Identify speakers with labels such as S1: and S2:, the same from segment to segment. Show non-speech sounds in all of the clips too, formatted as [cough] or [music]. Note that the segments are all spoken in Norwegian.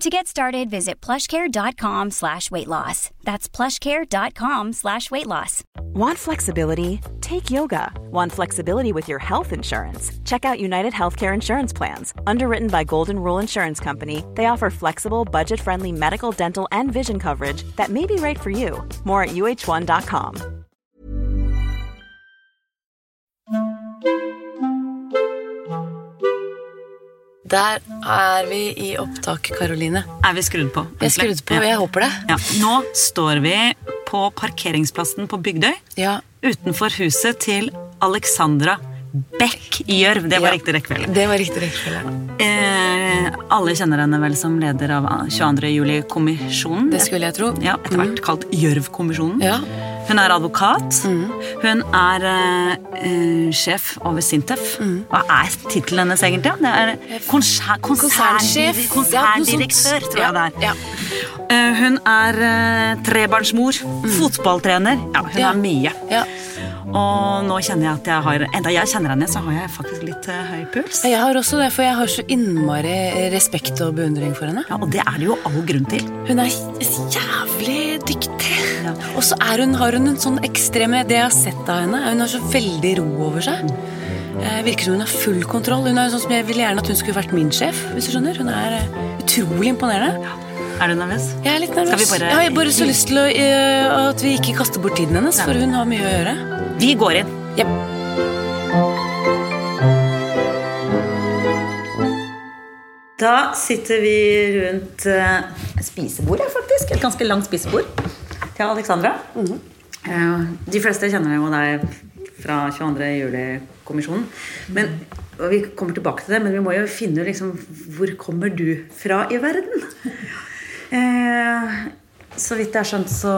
S1: To get started, visit plushcare.com slash weight loss. That's plushcare.com slash weight loss.
S2: Want flexibility? Take yoga. Want flexibility with your health insurance? Check out United Healthcare Insurance Plans. Underwritten by Golden Rule Insurance Company, they offer flexible, budget friendly medical, dental, and vision coverage that may be right for you. More at uh1.com.
S3: Der er vi i opptak, Karoline.
S4: Er vi skrudd på?
S3: Vi er skrudd på, jeg håper det.
S4: Ja. Nå står vi på parkeringsplassen på Bygdøy.
S3: Ja,
S4: Utenfor huset til Alexandra Beck Gjørv. Det var
S3: Ja.
S4: riktig rekkefølge.
S3: det var riktig rekkefølge.
S4: Eh, alle kjenner henne vel som leder av 22. juli-kommisjonen.
S3: Det skulle jeg tro.
S4: Ja, Etter hvert kalt Gjørv-kommisjonen.
S3: Ja.
S4: Hun er advokat. Hun er eh, eh, sjef over Sintef. Hva er tittelen hennes egentlig? Det er konser
S3: Konsernsjef.
S4: Konserndirektør, tror jeg det er.
S3: Ja.
S4: Eh, Hun er eh, trebarnsmor, fotballtrener. Ja, hun er mye.
S3: ja.
S4: Og nå kjenner jeg at jeg har Enda jeg kjenner henne, så har jeg faktisk litt eh, høy puls.
S3: Jeg har også det, for jeg har så innmari respekt og beundring for henne.
S4: Ja, og det er det jo all grunn til.
S3: Hun er jævlig dyktig.
S4: Ja.
S3: Og så hun, har hun en sånn ekstreme Det jeg har sett av henne, hun har så veldig ro over seg. Eh, virker som hun har full kontroll. Hun er sånn som Jeg ville gjerne at hun skulle vært min sjef. hvis du skjønner. Hun er eh, utrolig imponerende.
S4: Er du nervøs?
S3: Jeg er litt nervøs.
S4: Skal vi bare-
S3: Jeg har bare så lyst til å, uh, at vi ikke kaster bort tiden hennes, for hun har mye å gjøre.
S4: Vi går inn.
S3: Yep.
S4: Da sitter vi rundt uh, spisebordet, faktisk. Et ganske langt spisebord til Alexandra. Eh, de fleste kjenner jo deg fra 22. juli-kommisjonen. Men, og vi kommer tilbake til det, men vi må jo finne liksom Hvor kommer du fra i verden? Eh, så vidt jeg har skjønt, så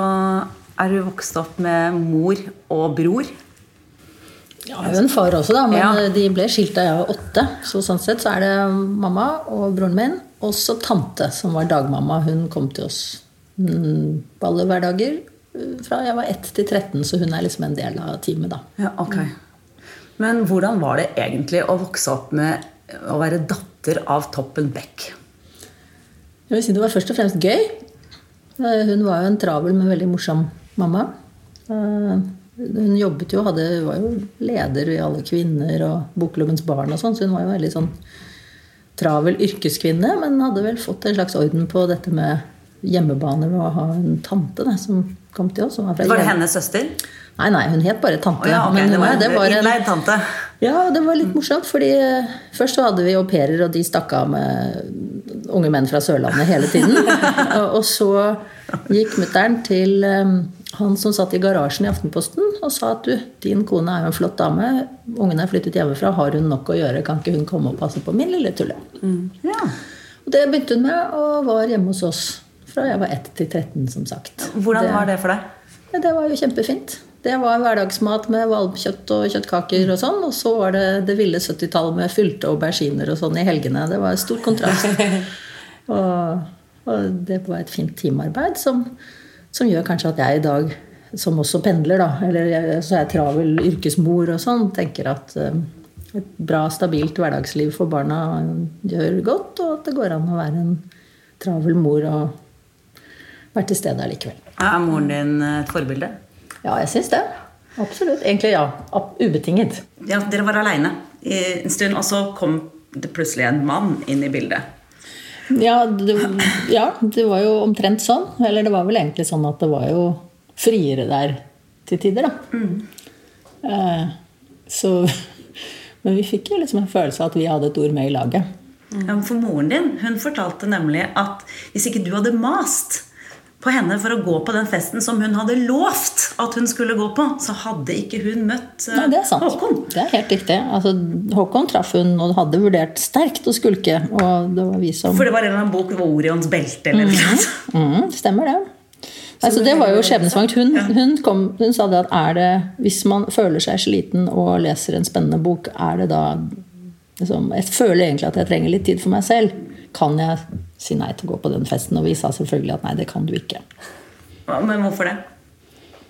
S4: er du vokst opp med mor og bror.
S5: Ja, jeg har jo en far også, da, men
S4: Ja.
S5: de ble skilt da jeg var åtte. Så sånn sett så er det mamma og broren min, og så tante, som var dagmamma. Hun kom til oss mm, på alle hverdager eh, fra jeg var 1 til 13, så hun er liksom en del av teamet, da.
S4: Ja, ok. Men hvordan var det egentlig å vokse opp med å være datter av Toppen Beck?
S5: Jeg vil si det var først og fremst gøy. Eh, Hun var jo en travel, men veldig morsom mamma. Eh, Hun jobbet jo, hadde, var jo leder i Alle kvinner og Bokklubbens barn og sånn, så hun var jo veldig sånn travel yrkeskvinne, men hadde vel fått en slags orden på dette med hjemmebane ved å ha en tante da, som kom til oss. Som var
S4: Var det hennes søster?
S5: Nei, nei, hun het bare tante.
S4: Oh, ja, okay.
S5: men
S4: det var,
S5: det var en,
S4: tante.
S5: ja, det var litt morsomt, fordi eh, først så hadde vi au pairer, og de stakk av med unge menn fra Sørlandet hele tiden. [laughs] Og- og så gikk mutter'n til eh, han som satt i garasjen i Aftenposten og sa at du, din kone er jo en flott dame, ungene er flyttet hjemmefra, har hun nok å gjøre, kan ikke hun komme og passe på min lille tulle?
S4: Ja.
S5: Og det begynte hun med, og var hjemme hos oss fra jeg var 1 til 13, som sagt.
S4: Hvordan var det for deg?
S5: Ja, Det var jo kjempefint. Det var hverdagsmat med valmkjøtt og kjøttkaker og sånn. Og så var det det ville 70-tallet med fylte auberginer og sånn i helgene. Det var stor kontrast. [laughs] Og, og det var et fint teamarbeid som, som gjør kanskje at jeg i dag, som også pendler, da, eller jeg, så er jeg travel yrkesmor og sånn, tenker at eh, et bra, stabilt hverdagsliv for barna gjør godt, og at det går an å være en travel mor og være til stede allikevel.
S4: Er moren din et forbilde?
S5: Ja, jeg syns det. Absolutt. Egentlig ja. Ubetinget.
S4: Ja, Dere var aleine en stund, og så kom det plutselig en mann inn i bildet.
S5: Ja det, ja, det var jo omtrent sånn. Eller det var vel egentlig sånn at det var jo friere der til tider, da. Eh, så Men vi fikk jo liksom en følelse av at vi hadde et ord med i laget.
S4: Ja, for moren din hun fortalte nemlig at hvis ikke du hadde mast på henne for å gå på den festen som hun hadde lovt at hun skulle gå på, så hadde ikke hun møtt uh,
S5: Nei, det er sant.
S4: Håkon.
S5: Det er helt riktig. Altså, Håkon traff hun og hadde vurdert sterkt å skulke. Og det var vi som
S4: For det var en eller annen bok, Orions belte eller noe sånt.
S5: Mhm, Stemmer det. Altså, det var jo skjebnesvangt. Hun, hun, kom, hun sa det at er det, hvis man føler seg sliten og leser en spennende bok, er det da liksom, Jeg føler egentlig at jeg trenger litt tid for meg selv. Kan jeg si nei til å gå på den festen? Og vi sa selvfølgelig at nei, det kan du ikke.
S4: Men hvorfor det?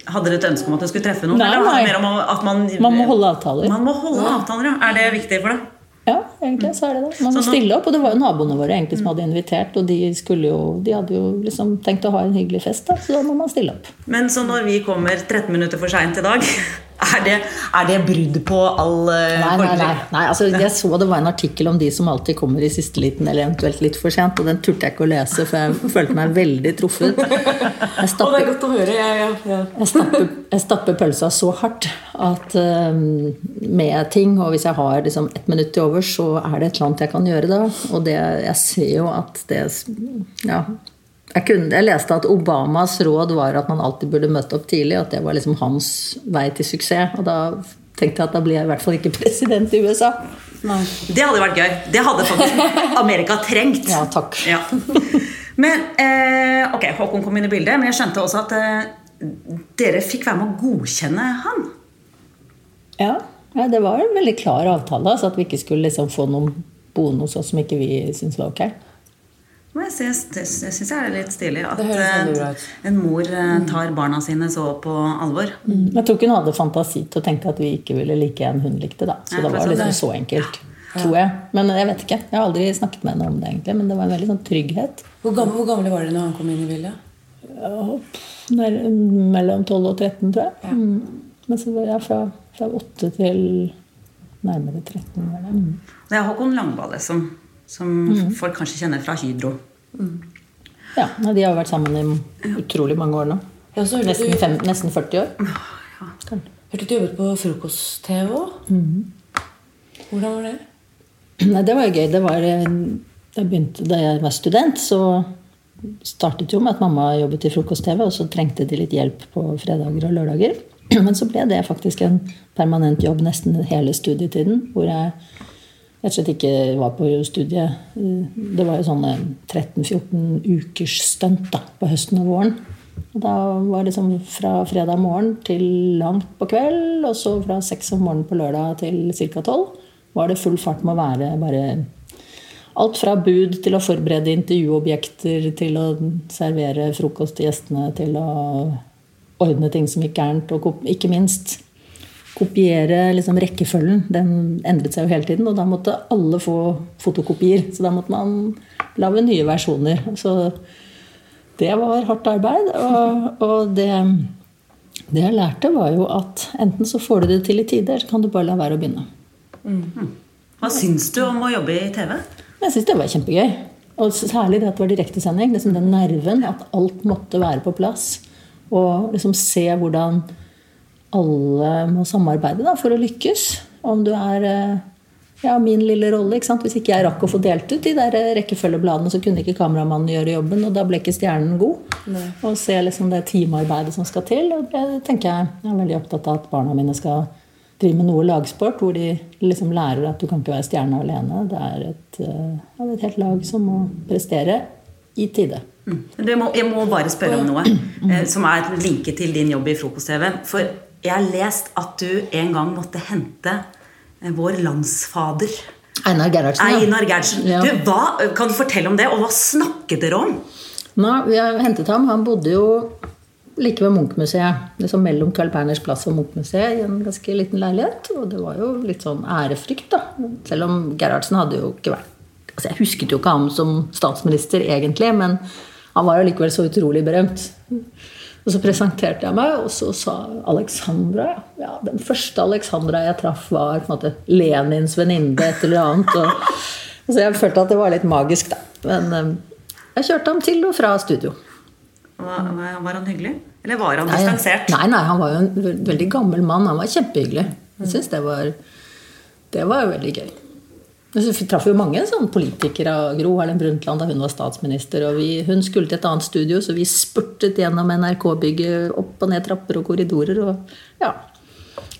S4: Hadde dere et ønske om at dere skulle treffe noen?
S5: Nei, nei.
S4: mer om at man,
S5: Man må holde avtaler.
S4: Man må holde avtaler, ja. Er det viktig for deg?
S5: Ja, egentlig så er det det. Man må stille opp. Og det var jo naboene våre egentlig som hadde invitert, og de, jo, de hadde jo liksom tenkt å ha en hyggelig fest, da, så da må man stille opp.
S4: Men så når vi kommer 13 minutter for seint i dag, er det, er det brudd på all eh,
S5: Nei, nei, nei. nei altså, jeg så det var en artikkel om de som alltid kommer i siste liten, eller eventuelt litt for sent, og den turte jeg ikke å lese, for jeg følte meg veldig truffet. [laughs] Jeg stapper,
S3: godt å høre. Jeg, jeg, ja.
S5: jeg stapper, jeg stapper pølsa så hardt at um, med ting, og hvis jeg har liksom ett minutt til overs, så er det et eller annet jeg kan gjøre da. Og det, jeg ser jo at det Ja. Jeg, kunne, jeg leste at Obamas råd var at man alltid burde møte opp tidlig. At det var liksom hans vei til suksess. Og da tenkte jeg at da blir jeg i hvert fall ikke president i USA.
S4: Det hadde vært gøy. Det hadde faktisk Amerika trengt.
S5: Ja, takk.
S4: Ja. Men eh, ok, Håkon kom inn i bildet, men jeg skjønte også at eh, dere fikk være med å godkjenne han.
S5: Ja, ja, det var en veldig klar avtale, så at vi ikke skulle liksom få noen bonus som ikke vi syntes var ok.
S4: Men jeg synes, det syns jeg er litt stilig at eh, en mor eh, tar barna sine så på alvor.
S5: Jeg tror ikke hun hadde fantasi til å tenke at vi ikke ville like en hun likte. da. Så
S4: Ja,
S5: det var liksom
S4: det-
S5: så enkelt. Tror jeg. Men jeg vet ikke. Jeg har aldri snakket med henne om det, egentlig. Men det var en veldig sånn trygghet.
S3: Hvor, gamle, hvor gamle var dere når han kom inn i bildet?
S5: Nær, mellom 12 og 13, tror jeg. Mm. Men så var jeg fra, fra 8 til nærmere 13. Det. Mm.
S4: Det er Håkon Langballe som, som folk kanskje kjenner fra Hydro.
S5: Ja, De har jo vært sammen i utrolig mange år nå.
S3: Ja,
S5: Nesten,
S3: du,
S5: fem, nesten 40 år.
S3: hørte du jobbet på frokost-TV òg? Hvordan var det?
S5: Nei, det var jo gøy. Det var, eh, jeg begynte, da jeg var student, så startet jo med at mamma jobbet i frokost-TV, og så trengte de litt hjelp på fredager og lørdager. [clears throat] Men så ble det faktisk en permanent jobb nesten hele studietiden, hvor jeg rett og slett ikke var på studiet. Det var jo sånne 13-14 ukers stunt på høsten og våren. Og da var det liksom fra fredag morgen til langt på kveld, og så fra seks om morgenen på lørdag til ca. tolv var det full fart med å være bare Alt fra bud til å forberede intervjuobjekter, til å servere frokost til gjestene, til å ordne ting som gikk gærent, og ikke minst kopiere liksom rekkefølgen. Den endret seg jo hele tiden, og da måtte alle få fotokopier. Så da måtte man lage nye versjoner. Så det var hardt arbeid. Og, og det, det jeg lærte, var jo at enten så får du det til i tide, eller så kan du bare la være å begynne.
S4: Hva syns du om å jobbe i TV?
S5: Jeg syns det var kjempegøy. Og særlig det at det var direktesending. Liksom den nerven, at alt måtte være på plass. Og liksom se hvordan alle må samarbeide da, for å lykkes. Om du er eh, ja, min lille rolle. ikke sant? Hvis ikke jeg rakk å få delt ut de der eh, rekkefølgebladene, så kunne ikke kameramannen gjøre jobben, og da ble ikke stjernen god. Og se liksom det teamarbeidet som skal til. Og det tenker jeg jeg er veldig opptatt av at barna mine skal drive med noe lagsport, hvor de liksom lærer at du kan ikke være stjerne alene. Det er et, eh, ja, det er et helt lag som må prestere i tide.
S4: Det må, jeg må bare spørre om noe som er linket til din jobb i Frokost-TV. For jeg har lest at du en gang måtte hente eh, vår landsfader.
S5: Einar Gerhardsen.
S4: Einar Gerhardsen.
S5: Ja.
S4: Du, hva, kan du fortelle om det, og hva snakket dere om?
S5: Nå, vi har hentet ham. Han bodde jo like ved Munchmuseet. Liksom mellom Carl Berners plass og Munchmuseet i en ganske liten leilighet. Og det var jo litt sånn ærefrykt, da. Selv om Gerhardsen hadde jo ikke vært altså Jeg husket jo ikke ham som statsminister egentlig, men han var jo likevel så utrolig berømt. Og så presenterte jeg meg, og så sa Alexandra ja, Den første Alexandra jeg traff, var på en måte Lenins venninne, et eller annet. Og, [laughs] så jeg følte at det var litt magisk, da. Men eh, jeg kjørte ham til og fra studio.
S4: Var, var- var han hyggelig? Eller var han
S5: Nei,
S4: distansert?
S5: Nei, nei, han var jo en veldig gammel mann. Han var kjempehyggelig. Jeg syns det var Det var jo veldig gøy. Vi traff jo mange sånn politikere av Gro Harlem Brundtland da hun var statsminister. og vi, Hun skulle til et annet studio, så vi spurtet gjennom NRK-bygget opp og ned trapper og korridorer. og ja,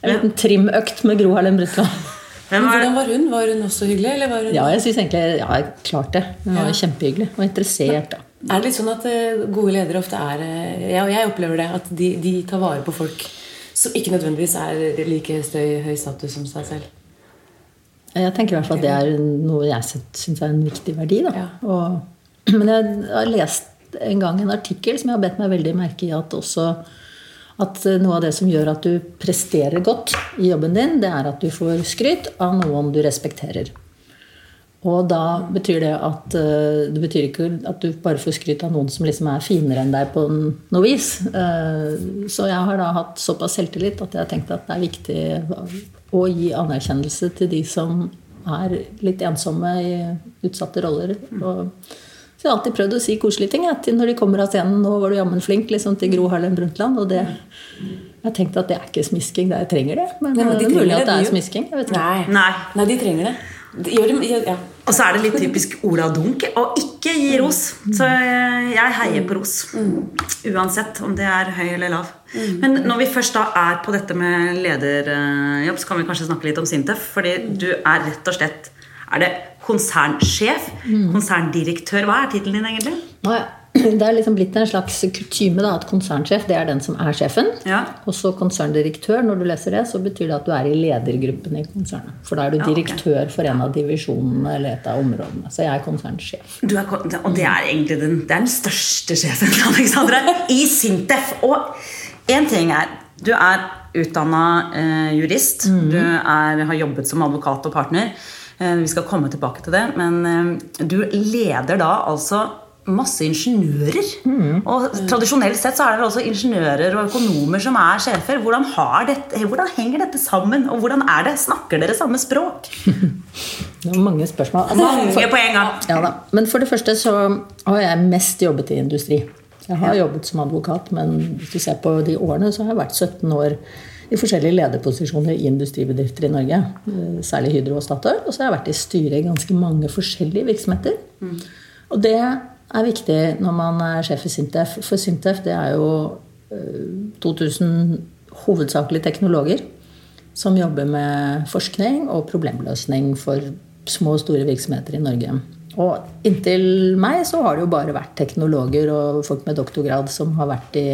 S5: En liten trimøkt med Gro Harlem Brundtland. [laughs]
S3: Men hvordan var hun? Var hun også hyggelig? Eller var hun...
S5: Ja, jeg synes egentlig, ja, klarte det. Hun var
S3: Ja.
S5: kjempehyggelig og interessert. da.
S3: Er det litt sånn at eh, gode ledere ofte er eh, Ja, og jeg opplever det. At de, de tar vare på folk som ikke nødvendigvis er like støy, høy status som seg selv.
S5: Jeg tenker i hvert fall at det er noe jeg syns er en viktig verdi. Da.
S3: Ja.
S5: Og, [clears throat] men jeg har lest en gang en artikkel som jeg har bedt meg veldig merke i at også at noe av det som gjør at du presterer godt i jobben din, det er at du får skryt av noen du respekterer. Og da betyr det at eh, det betyr ikke at du bare får skryt av noen som liksom er finere enn deg på noe vis. Eh, Så jeg har da hatt såpass selvtillit at jeg har tenkt at det er viktig å gi anerkjennelse til de som er litt ensomme i utsatte roller. Og så jeg har alltid prøvd å si koselige ting jeg, til når de kommer av scenen. 'Nå var du jammen flink', liksom, til Gro Harlem Brundtland. Og det, jeg har tenkt at det er ikke smisking. Det, jeg trenger det. Men,
S3: ja, men de
S5: det er mulig at det
S3: det,
S5: er smisking. Jeg vet ikke.
S3: Nei.
S4: Nei.
S3: Nei, de trenger det. Gjør det ja.
S4: Og så er det litt typisk Ola Dunk å ikke gi ros. Så jeg heier på ros. Uansett om det er høy eller lav. Men når vi først da er på dette med lederjobb, så kan vi kanskje snakke litt om Sintef. Fordi du er rett og slett Er det konsernsjef? Konserndirektør? Hva er tittelen din egentlig?
S5: Nei, Det er liksom blitt en slags kutyme at konsernsjef det er den som er sjefen.
S4: Ja.
S5: Og så konserndirektør, når du leser det, så betyr det at du er i ledergruppen i konsernet. For da er du
S4: Ja, okay.
S5: direktør for en av divisjonene eller et av områdene. Så jeg er konsernsjef.
S4: Du er, og det er egentlig den, det er den største sjefen [laughs] Alexandra, i Sintef. Og én ting er Du er utdanna eh, jurist. Du er, har jobbet som advokat og partner. Eh, vi skal komme tilbake til det. Men eh, du leder da altså masse ingeniører. Og tradisjonelt sett så er det vel også ingeniører og økonomer som er sjefer. Hvordan, har dette, hvordan henger dette sammen? Og hvordan er det? Snakker dere samme språk? [laughs]
S5: Det var mange spørsmål. Altså,
S4: Mange
S5: for-
S4: på en gang.
S5: Ja. Men for det første så har jeg mest jobbet i industri. Jeg har jobbet som advokat, men hvis du ser på de årene, så har jeg vært 17 år i forskjellige lederposisjoner i industribedrifter i Norge. eh, Særlig Hydro og Statoil. Og så har jeg vært i styret i ganske mange forskjellige virksomheter. Og det er viktig når man er sjef i Sintef. For Sintef det er jo eh, 2000 hovedsakelig teknologer som jobber med forskning og problemløsning for små og store virksomheter i Norge. Og inntil meg så har det jo bare vært teknologer og folk med doktorgrad som har vært i,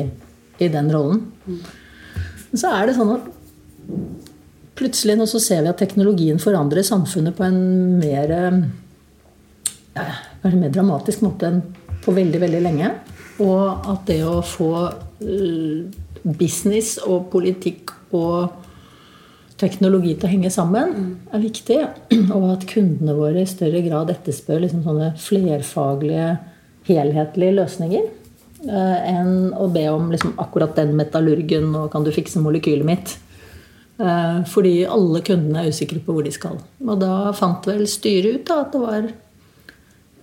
S5: i den rollen. Men så er det sånn at plutselig nå så ser vi at teknologien forandrer samfunnet på en mer eh, ja, kanskje mer dramatisk måte enn på veldig, veldig lenge. Og at det å få eh, business og politikk og teknologi til å henge sammen er viktig. Og at kundene våre i større grad etterspør liksom sånne flerfaglige, helhetlige løsninger. eh, Enn å be om liksom akkurat den metallurgen og kan du fikse molekylet mitt. Eh, Fordi alle kundene er usikre på hvor de skal. Og da fant vel styret ut da, at det var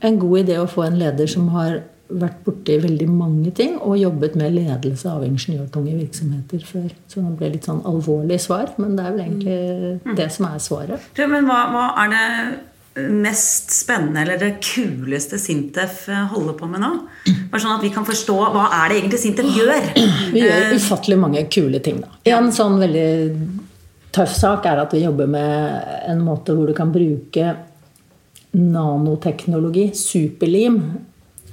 S5: en god idé å få en leder som har vært borti veldig mange ting og jobbet med ledelse av ingeniørtunge virksomheter før. Så det ble litt sånn alvorlig svar, men det er vel egentlig det som er svaret.
S4: Du, men hva, hva er det mest spennende eller det kuleste Sintef eh, holder på med nå? Bare sånn at vi kan forstå hva er det egentlig Sintef gjør?
S5: Vi gjør ufattelig mange kule ting. da. En sånn veldig tøff sak er at vi jobber med en måte hvor du kan bruke nanoteknologi, superlim,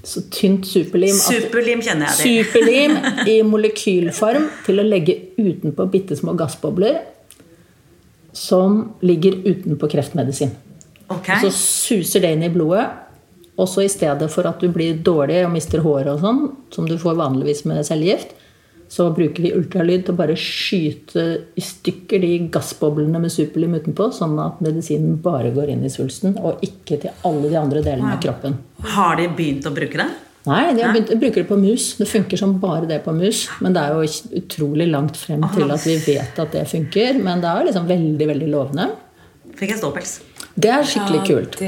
S5: så tynt superlim
S4: Superlim kjenner jeg det.
S5: Superlim [laughs] i molekylform til å legge utenpå bitte små gassbobler som ligger utenpå kreftmedisin.
S4: Ok.
S5: Så suser det inn i blodet. Og så i stedet for at du blir dårlig og mister håret og sånn, som du får vanligvis med cellegift, så bruker vi ultralyd til å bare skyte i stykker de gassboblene med superlim utenpå, sånn at medisinen bare går inn i svulsten, og ikke til alle de andre delene av kroppen.
S4: Har de begynt å bruke det?
S5: Nei, de har begynt, bruker det på mus. Det funker som bare det på mus. Men det er jo utrolig langt frem til at vi vet at det funker. Men det er jo liksom veldig, veldig lovende.
S4: Fikk jeg ståpels?
S5: Det er skikkelig kult.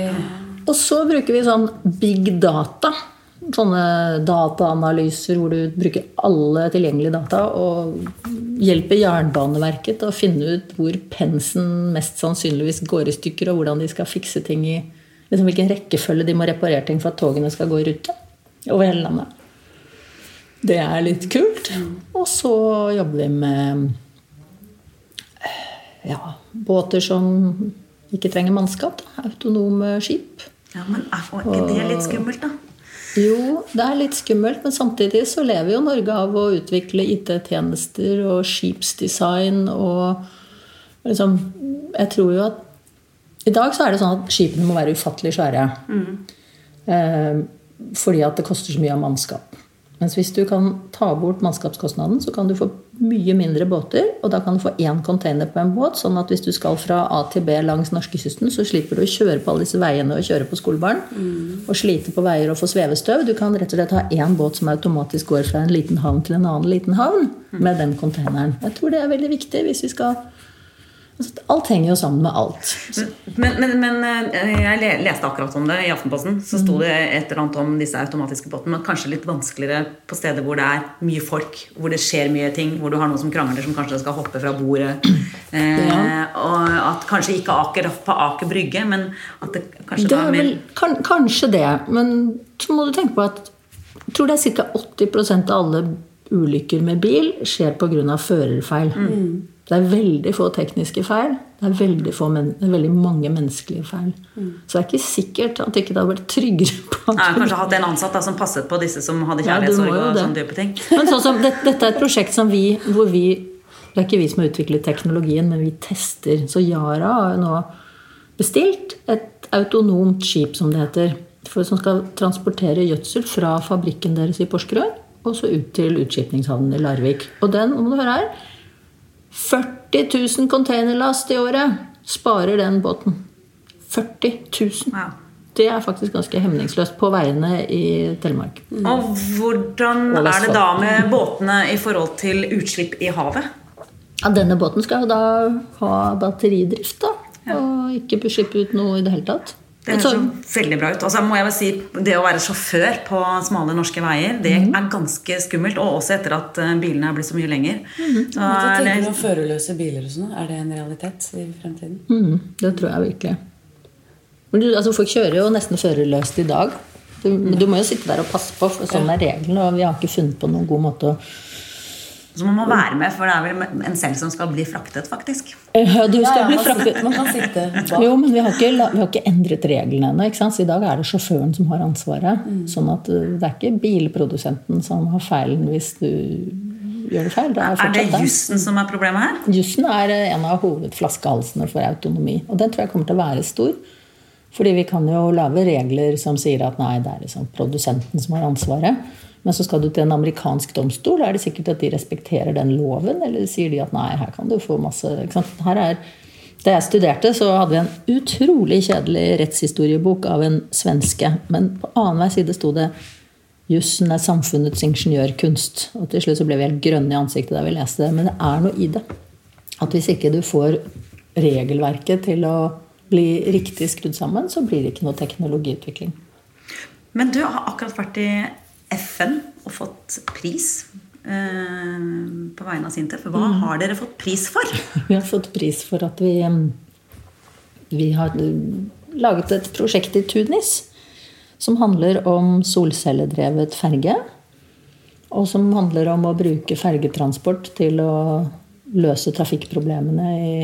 S5: Og så bruker vi sånn big data sånne dataanalyser hvor du bruker alle tilgjengelige data og hjelper Jernbaneverket til å finne ut hvor pensen mest sannsynligvis går i stykker, og hvordan de skal fikse ting i liksom hvilken rekkefølge de må reparere ting for at togene skal gå i rute over hele landet. Det er litt kult. Og så jobber vi med ja, båter som ikke trenger mannskap. Da. Autonome skip.
S4: Ja, Men er ikke det litt skummelt, da?
S5: Jo, det er litt skummelt, men samtidig så lever jo Norge av å utvikle IT-tjenester og skipsdesign og liksom Jeg tror jo at I dag så er det sånn at skipene må være ufattelig svære. Mm. Eh, fordi at det koster så mye av mannskap. Mens hvis du kan ta bort mannskapskostnaden, så kan du få mye mindre båter. Og da kan du få én container på en båt. sånn at hvis du skal fra A til B langs norskekysten, så slipper du å kjøre på alle disse veiene og kjøre på skolebarn. Mm. Og slite på veier og få svevestøv. Du kan rett og slett ha én båt som automatisk går fra en liten havn til en annen liten havn med den containeren. Jeg tror det er veldig viktig hvis vi skal alt henger jo sammen med alt.
S4: Men, men, men, eh, jeg leste akkurat om det i Aftenposten. Så sto det et eller annet om disse automatiske pottene. Men kanskje litt vanskeligere på steder hvor det er mye folk, hvor det skjer mye ting. Hvor du har noen som krangler som kanskje skal hoppe fra bordet. [clears throat] Eh, ja. Og at kanskje ikke Aker på Aker Brygge, men at det kanskje
S5: det er vel, kan, Kanskje det. Men så må du tenke på at jeg tror det er ca. 80% av alle ulykker med bil skjer pga. førerfeil. Mm. Det er veldig få tekniske feil. Det er veldig, få, det er veldig mange menneskelige feil. Mm. Så det er ikke sikkert at ikke det hadde vært tryggere på
S4: Nei, Kanskje hatt en ansatt da, som passet på disse som hadde kjærlighetssorg ja, og sånne type ting.
S5: Men sånn som, dette, dette er et prosjekt som vi, hvor vi Det er ikke vi som har utviklet teknologien, men vi tester. Så Yara har nå bestilt et autonomt skip, som det heter, for, som skal transportere gjødsel fra fabrikken deres i Porsgrunn og så ut til utskipningshavnen i Larvik. Og den, om du hører her 40 000 containerlast i året sparer den båten. 40 000. Wow. Det er faktisk ganske hemningsløst på veiene i Telemark.
S4: Mm. Og hvordan er det da med båtene i forhold til utslipp i havet?
S5: Ja, denne båten skal jo da ha batteridrift, da. Ja. Og ikke slippe ut noe i det hele tatt.
S4: Det høres så veldig bra ut. Altså, må jeg vel si, Det å være sjåfør på smale norske veier, det mm. er ganske skummelt. Og også etter at eh, bilene er blitt så mye lenger.
S3: Mm. Så, Hva tenker du om førerløse biler og sånn? Er det en realitet i fremtiden?
S5: Mm. Det tror jeg virkelig. Men du, altså, folk kjører jo nesten førerløst i dag. Du, du, må jo sitte der og passe på, for sånn er reglene. Og vi har ikke funnet på noen god måte å
S4: så man må være med, for det er vel en selv som skal bli fraktet, faktisk.
S5: Ja, du skal ja, bli fraktet.
S3: Man kan sitte bak.
S5: Jo, men vi har ikke, vi har ikke endret reglene ennå. Så i dag er det sjåføren som har ansvaret. Mm. Sånn at uh, det er ikke bilprodusenten som har feilen hvis du gjør det feil. Det
S4: er, er, det jussen som er problemet her?
S5: Jussen er uh, en av hovedflaskehalsene for autonomi. Og den tror jeg kommer til å være stor. Fordi vi kan jo lage regler som sier at nei, det er liksom produsenten som har ansvaret. Men så skal du til en amerikansk domstol. Er det sikkert at de respekterer den loven? Eller sier de at nei, her kan du få masse her er, Da jeg studerte, så hadde vi en utrolig kjedelig rettshistoriebok av en svenske. Men på annenhver side sto det 'Jussen er samfunnets ingeniørkunst'. Og til slutt så ble vi helt grønne i ansiktet da vi leste det. Men det er noe i det. At hvis ikke du får regelverket til å bli riktig skrudd sammen, så blir det ikke noe teknologiutvikling.
S4: Men du har akkurat vært i FN og fått pris eh, på vegne av Sintef. Hva mm. har dere fått pris for? [laughs]
S5: Vi har fått pris for at vi, vi har laget et prosjekt i Tunis som handler om solcelledrevet ferge. Og som handler om å bruke fergetransport til å løse trafikkproblemene i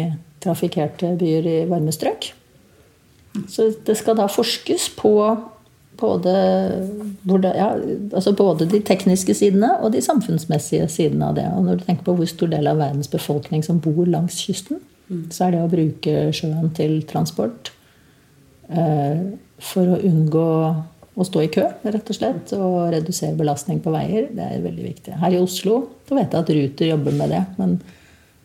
S5: trafikkerte byer i varme strøk. Så det skal da forskes på både, ja, altså både, de tekniske sidene og de samfunnsmessige sidene av det. Og når du tenker på hvor stor del av verdens befolkning som bor langs kysten, mm. så er det å bruke sjøen til transport eh, for å unngå å stå i kø, rett og slett, og redusere belastning på veier, det er veldig viktig. Her i Oslo så vet jeg at Ruter jobber med det. men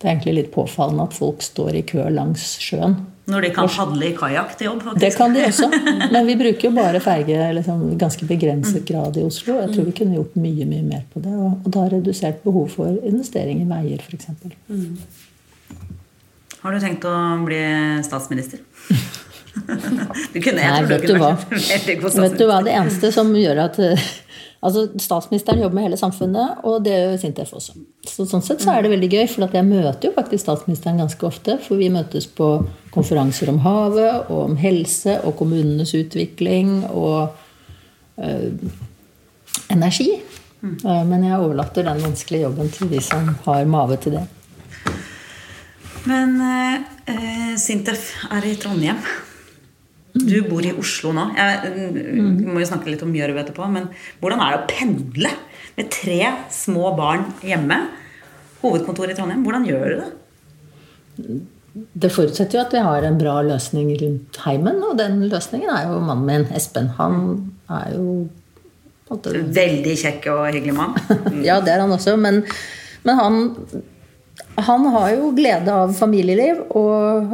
S5: det er egentlig litt påfallende at folk står i kø langs sjøen.
S4: Når de kan padle i kajakk til jobb, faktisk.
S5: Det kan de også. Men vi bruker jo bare ferge liksom, ganske begrenset grad i Oslo. Jeg tror vi kunne gjort mye mye mer på det. Og, da redusert behov for investering i veier, f.eks. Mm.
S4: Har du tenkt å bli statsminister? [laughs] Du kunne, jeg
S5: Nei,
S4: tror du
S5: vet du hva? Vet du hva, det eneste som gjør at Altså, Statsministeren jobber med hele samfunnet, og det gjør Sintef også. Så, sånn sett så er det veldig gøy, for jeg møter jo faktisk statsministeren ganske ofte. For vi møtes på konferanser om havet, og om helse, og kommunenes utvikling, og øh, energi. Mm. men jeg overlater den vanskelige jobben til de som har mage til det.
S4: Men eh, eh, Sintef er i Trondheim. Du bor i Oslo nå. Jeg vi må jo snakke litt om Gjørv etterpå. Men hvordan er det å pendle med tre små barn hjemme? Hovedkontor i Trondheim. Hvordan gjør du det?
S5: Det forutsetter jo at vi har en bra løsning rundt heimen, og den løsningen er jo mannen min, Espen. Han er jo måte,
S4: Veldig kjekk og hyggelig mann. [laughs]
S5: Ja, det er han også, men, men han, han har jo glede av familieliv. Og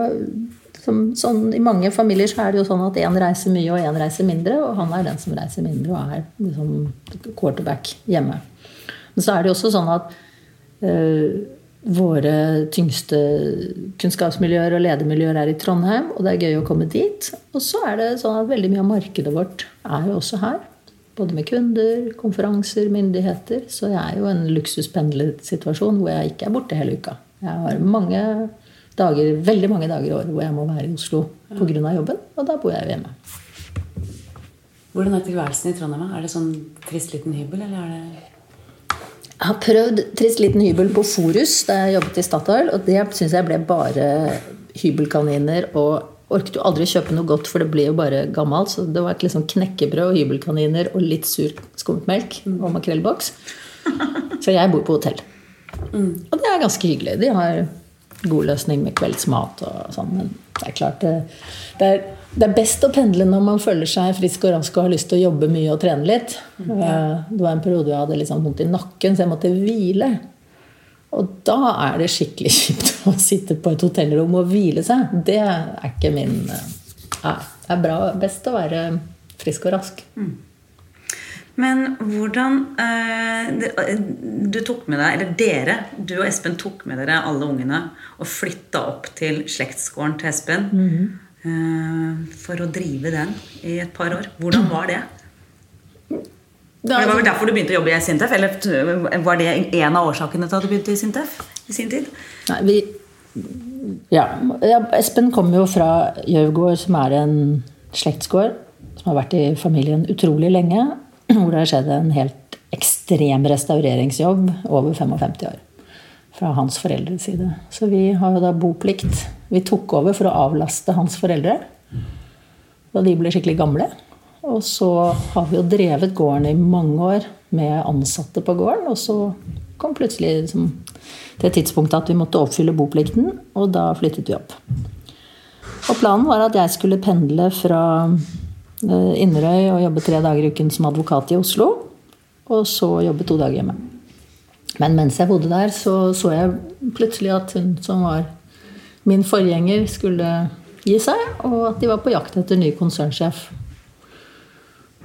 S5: som, sånn, i mange familier så er det jo sånn at én reiser mye og én reiser mindre. Og han er den som reiser mindre og er liksom quarterback hjemme. Men så er det jo også sånn at øh, våre tyngste kunnskapsmiljøer og ledermiljøer er i Trondheim, og det er gøy å komme dit. Og så er det sånn at veldig mye av markedet vårt er jo også her. Både med kunder, konferanser, myndigheter. Så jeg er jo en luksuspendlersituasjon hvor jeg ikke er borte hele uka. Jeg har mange dager, veldig mange dager i året hvor jeg må være i Oslo pga. jobben, og da bor jeg jo hjemme.
S3: Hvordan er tilværelsen i Trondheim? Er det sånn trist liten hybel, eller er det
S5: Jeg har prøvd trist liten hybel på Forus da jeg jobbet i Statoil, og det syns jeg ble bare hybelkaniner og orket jo aldri kjøpe noe godt, for det blir jo bare gammelt. Så det var et liksom knekkebrød og hybelkaniner og litt sur melk, og makrellboks. Så jeg bor på hotell. Og det er ganske hyggelig. De har god løsning med kveldsmat og sånn. Men det er klart det, det, er, det er best å pendle når man føler seg frisk og rask og har lyst til å jobbe mye og trene litt. Eh, Det var en periode jeg hadde litt sånn vondt i nakken, så jeg måtte hvile. Og da er det skikkelig kjipt [laughs] å sitte på et hotellrom og hvile seg. Det er ikke min eh, Det er bra, best å være frisk og rask.
S4: Men hvordan eh, eh, Du tok med deg, eller dere, du og Espen tok med dere alle ungene og flytta opp til slektsgården til Espen eh, for å drive den i et par år. Hvordan var det? Det var vel derfor du begynte å jobbe i Sintef? Eller var det en av årsakene til at du begynte i Sintef i sin tid?
S5: Nei, vi ja, ja, Espen kommer jo fra Gjøvgård, som er en slektsgård som har vært i familien utrolig lenge. [clears throat] Hvor det har skjedd en helt ekstrem restaureringsjobb over 55 år. Fra hans foreldres side. Så vi har jo da boplikt. Vi tok over for å avlaste hans foreldre. Da de ble skikkelig gamle. Og så har vi jo drevet gården i mange år med ansatte på gården. Og så kom plutselig liksom, til et tidspunkt at vi måtte oppfylle boplikten, og da flyttet vi opp. Og planen var at jeg skulle pendle fra Inderøy og jobbe tre dager i uken som advokat i Oslo. Og så jobbe to dager hjemme. Men mens jeg bodde der, så så jeg plutselig at hun som var min forgjenger, skulle gi seg, og at de var på jakt etter ny konsernsjef.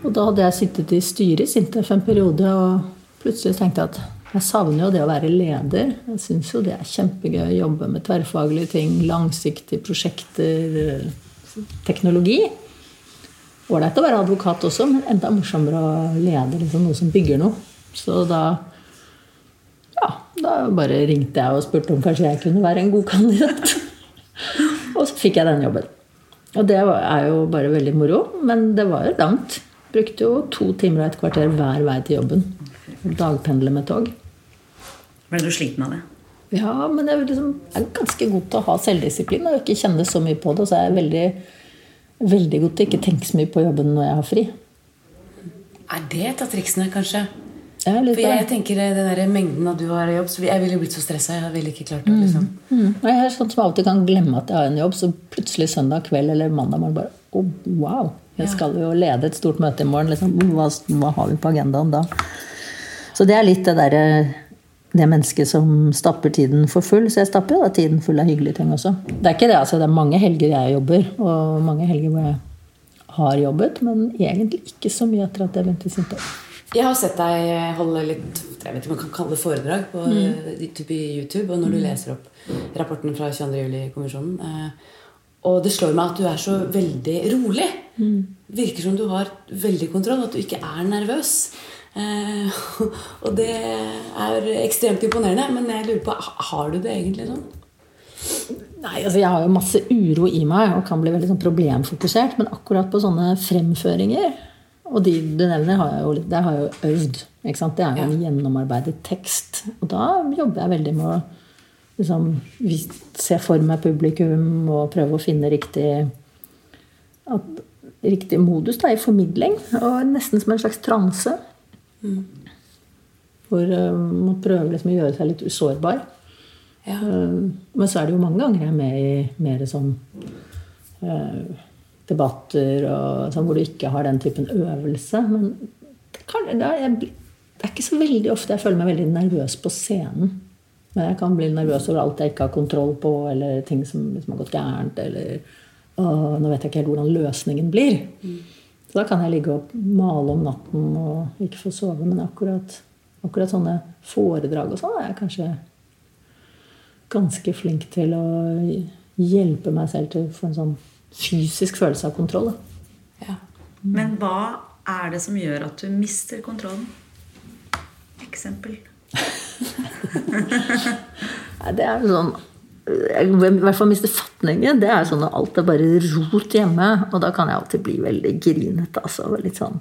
S5: Og da hadde jeg sittet i styret i Sintef en periode og plutselig tenkte jeg at jeg savner jo det å være leder. Jeg syns jo det er kjempegøy å jobbe med tverrfaglige ting, langsiktige prosjekter, teknologi. Ålreit å være advokat også, men enda morsommere å lede liksom noe som bygger noe. Så da ja, da bare ringte jeg og spurte om kanskje jeg kunne være en god kandidat. [laughs] og så fikk jeg den jobben. Og det er jo bare veldig moro, men det var jo langt. Brukte jo to timer og et kvarter hver vei til jobben. Dagpendle med tog.
S4: Ble du sliten av det?
S5: Ja, men jeg er liksom, jeg er ganske god til å ha selvdisiplin og ikke kjenne så mye på det. Så jeg er veldig, veldig godt til ikke tenke så mye på jobben når jeg har fri.
S3: Er det et av triksene, kanskje?
S5: Litt
S3: For jeg
S5: jeg,
S3: tenker eh, den der mengden av du har jobb så Jeg ville blitt så stressa. Jeg ville ikke klart det. liksom.
S5: Mm. Og Jeg er sånn som av og til kan glemme at jeg har en jobb, så plutselig søndag kveld eller mandag morgen bare oh, Wow! Jeg skal jo lede et stort møte i morgen. Liksom. Hva, hva har vi på agendaen da? Så det er litt det derre det mennesket som stapper tiden for full. Så jeg stapper jo da tiden full av hyggelige ting også. Det er ikke det, altså. Det er mange helger jeg jobber, og mange helger hvor jeg har jobbet, men egentlig ikke så mye etter at jeg begynte i Sintef.
S3: Jeg har sett deg holde litt jeg vet ikke om man kan kalle det foredrag på
S5: Mm.
S3: YouTube. Og når du leser opp rapporten fra 22. juli-kommisjonen, eh, Og det slår meg at du er så veldig rolig. Virker som du har veldig kontroll, at du ikke er nervøs. Eh, [laughs] og det er ekstremt imponerende. Men jeg lurer på, har du det egentlig sånn?
S5: Nei, altså Jeg har jo masse uro i meg og kan bli veldig sånn problemfokusert. Men akkurat på sånne fremføringer Og de du nevner, har jeg jo, der har jeg jo øvd. Ikke sant? Det er jo en gjennomarbeidet tekst. Og da jobber jeg veldig med å liksom, se for meg publikum og prøve å finne riktig at, riktig modus da, i formidling. Og nesten som en slags transe. Hvor uh, man prøver liksom å gjøre seg litt usårbar.
S3: Ja.
S5: Uh, men så er det jo mange ganger jeg er med i mer sånn uh, debatter og, sånn, hvor du ikke har den typen øvelse. Men det, kan, da, jeg, det er ikke så veldig ofte jeg føler meg veldig nervøs på scenen. Men jeg kan bli nervøs over alt jeg ikke har kontroll på, eller ting som liksom har gått gærent. eller å, nå vet jeg ikke helt hvordan løsningen blir. Så da kan jeg ligge og male om natten og ikke få sove. Men akkurat, akkurat sånne foredrag og sånn er jeg kanskje ganske flink til å hjelpe meg selv til å få en sånn fysisk følelse av kontroll.
S3: Ja.
S4: Men hva er det som gjør at du mister kontrollen? Eksempel. [laughs]
S5: Det er sånn jeg i hvert fall mister fatningen. Det er sånn at alt er bare rot hjemme. Og da kan jeg alltid bli veldig grinete. Altså. Litt sånn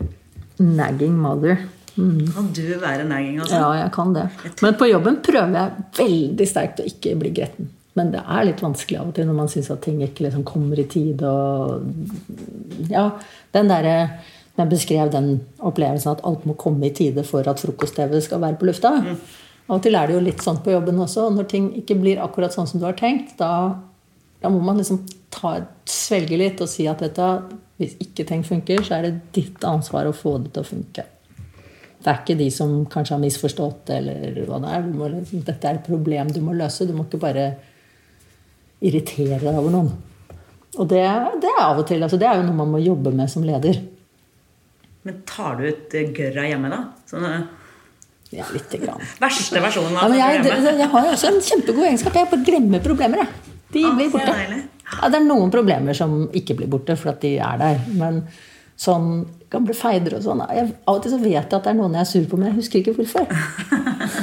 S5: nagging mother.
S4: Kan du være nagging, altså?
S5: Ja, jeg kan det. Men på jobben prøver jeg veldig sterkt å ikke bli gretten. Men det er litt vanskelig av og til når man syns at ting ikke liksom kommer i tide. Og ja, den derre Jeg beskrev den opplevelsen at alt må komme i tide for at frokost-TV skal være på lufta. Av og til er det jo litt sånn på jobben også. Når ting ikke blir akkurat sånn som du har tenkt, da, da må man liksom ta, svelge litt og si at dette, hvis ikke ting funker, så er det ditt ansvar å få det til å funke. Det er ikke de som kanskje har misforstått, eller hva det er. Må, liksom, dette er et problem du må løse. Du må ikke bare irritere deg over noen. Og det, det er av og til. Altså, det er jo noe man må jobbe med som leder.
S4: Men tar du ut gørra hjemme, da? Sånn, eh,
S5: Ja, lite grann.
S4: verste versjonen
S5: Ja,
S4: av
S5: men jeg,
S4: problemet.
S5: jeg har også en kjempegod egenskap. Jeg bare glemmer problemer. Jeg. De
S4: Ah,
S5: blir borte. Ja, det er noen problemer som ikke blir borte, for at de er der. Men sånn gamle feider og sånn jeg, Av og til så vet jeg at det er noen jeg er sur på, men jeg husker ikke hvorfor.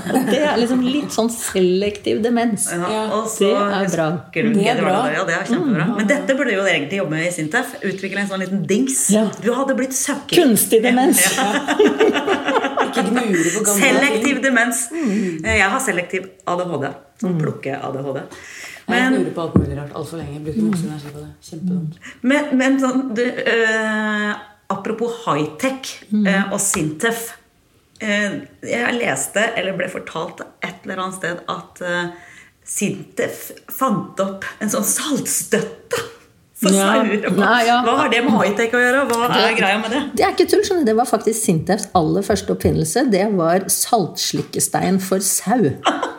S5: Og det er liksom litt sånn selektiv demens.
S4: Ja, og så
S5: Det er bra.
S3: Det er
S4: det er
S3: bra.
S4: ja, det er kjempebra. Men dette burde jo egentlig jobbe med i Sintef. Utvikle en sånn liten dings.
S5: Ja.
S4: Du hadde blitt søkker.
S5: Kunstig demens. [laughs]
S3: Ikke gnure på gamle
S4: Selektiv demens.
S5: Mm.
S4: Eh, Jeg har selektiv ADHD. Sånn plukke-ADHD.
S3: Jeg
S4: Men,
S3: gnurer på alt mulig rart altfor lenge. Bruker masse energi på det. Kjempedumt.
S4: men, men sånn du, eh, Apropos high-tech
S5: Mm.
S4: eh, og Sintef. Eh, jeg leste, eller ble fortalt et eller annet sted, at eh, Sintef fant opp en sånn saltstøtte for
S5: Ja.
S4: sauer. Hva,
S5: ja.
S4: hva har det med high-tech å gjøre? Hva er greia med det?
S5: Det er ikke tull. Sånn. Det var faktisk Sintefs aller første oppfinnelse. Det var saltslikkestein for sau.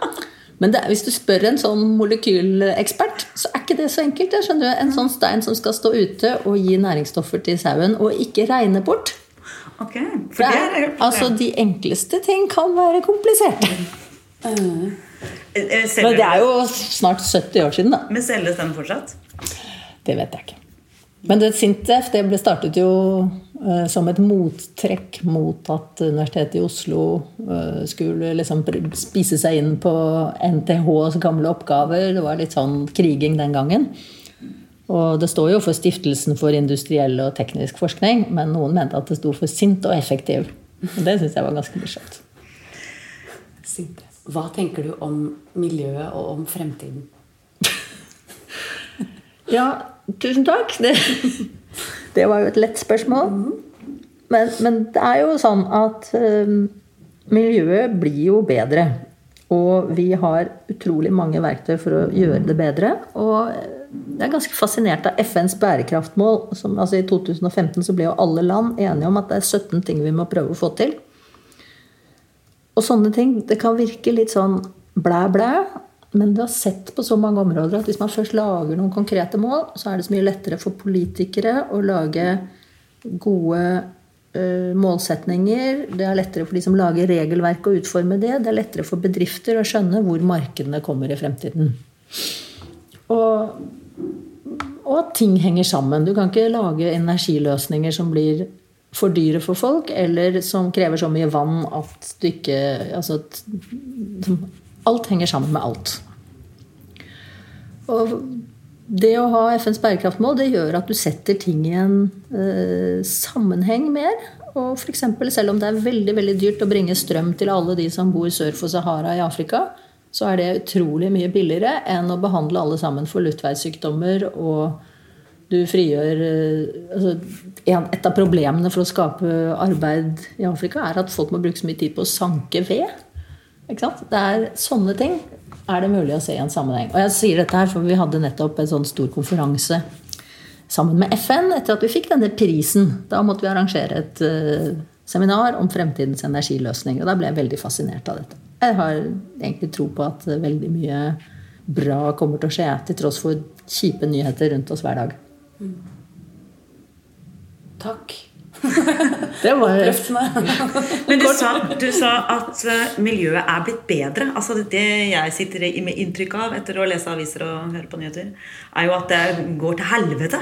S5: [laughs] Men det, er- hvis du spør en sånn molekylekspert, så er ikke det så enkelt. det, skjønner du. En sånn stein som skal stå ute og gi næringsstoffer til sauen, og ikke regne bort.
S4: Ok, for
S5: Det
S4: det
S5: er,
S4: er helt
S5: altså, De enkleste ting kan være kompliserte. [laughs]
S4: Eh, eh,
S5: Men det er jo snart 70 år siden, da.
S4: Men selges den fortsatt?
S5: Det vet jeg ikke. Men det Sintef det ble startet jo eh, som et mottrekk mot at Universitetet i Oslo eh, skulle liksom spise seg inn på NTHs gamle oppgaver. Det var litt sånn kriging den gangen. Og det står jo for Stiftelsen for industriell og teknisk forskning, men noen mente at det sto for sint og effektiv. Og det syns jeg var ganske morsomt.
S3: Hva tenker du om miljøet og om fremtiden? [laughs]
S5: Ja, tusen takk. Det, [laughs] det var jo et lett spørsmål. Men, men det er jo sånn at eh, miljøet blir jo bedre. Og vi har utrolig mange verktøy for å gjøre det bedre. Og jeg er ganske fascinert av FNs bærekraftmål. Som, altså I 2015 så ble jo alle land enige om at det er 17 ting vi må prøve å få til. Og sånne ting, det kan virke litt sånn blæ, blæ. Men du har sett på så mange områder at hvis man først lager noen konkrete mål, så er det så mye lettere for politikere å lage gode eh, målsetninger. Det er lettere for de som lager regelverk å utforme det. Det er lettere for bedrifter å skjønne hvor markedene kommer i fremtiden. Og og at ting henger sammen. Du kan ikke lage energiløsninger som blir for dyre for folk, eller som krever så mye vann at du ikke altså Alt henger sammen med alt. Og det å ha FNs bærekraftmål det gjør at du setter ting i en eh, sammenheng mer. Og for eksempel, selv om det er veldig veldig dyrt å bringe strøm til alle de som bor sør for Sahara i Afrika, så er det utrolig mye billigere enn å behandle alle sammen for luftveissykdommer. Og du frigjør eh, altså, Et av problemene for å skape arbeid i Afrika er at folk må bruke så mye tid på å sanke ved. Ikke sant? Det er sånne ting er det mulig å se i en sammenheng. Og jeg sier dette her, for vi hadde nettopp en sånn stor konferanse sammen med FN etter at vi fikk denne prisen. Da måtte vi arrangere et uh, seminar om fremtidens energiløsning. Og da ble jeg veldig fascinert av dette. Jeg har egentlig tro på at veldig mye bra kommer til å skje, til tross for kjipe nyheter rundt oss hver dag. Mm.
S3: Takk. [laughs]
S5: Det var [laughs]
S4: Men du sa, du sa, at eh, miljøet er blitt bedre. Altså Det jeg sitter med inntrykk av etter å lese aviser og høre på nyheter, er jo at det går til helvete.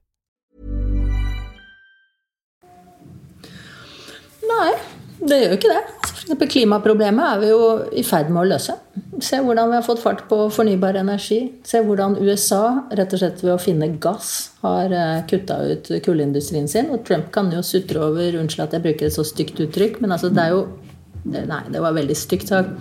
S5: Nei, det gjør jo ikke det. For klimaproblemet er vi jo i ferd med å løse. Se hvordan vi har fått fart på fornybar energi. Se hvordan USA, rett og slett ved å finne gass, har kutta ut kullindustrien sin. Og Trump kan jo sutre over Unnskyld at jeg bruker et så stygt uttrykk, men altså det er jo Nei, det var veldig stygt sagt.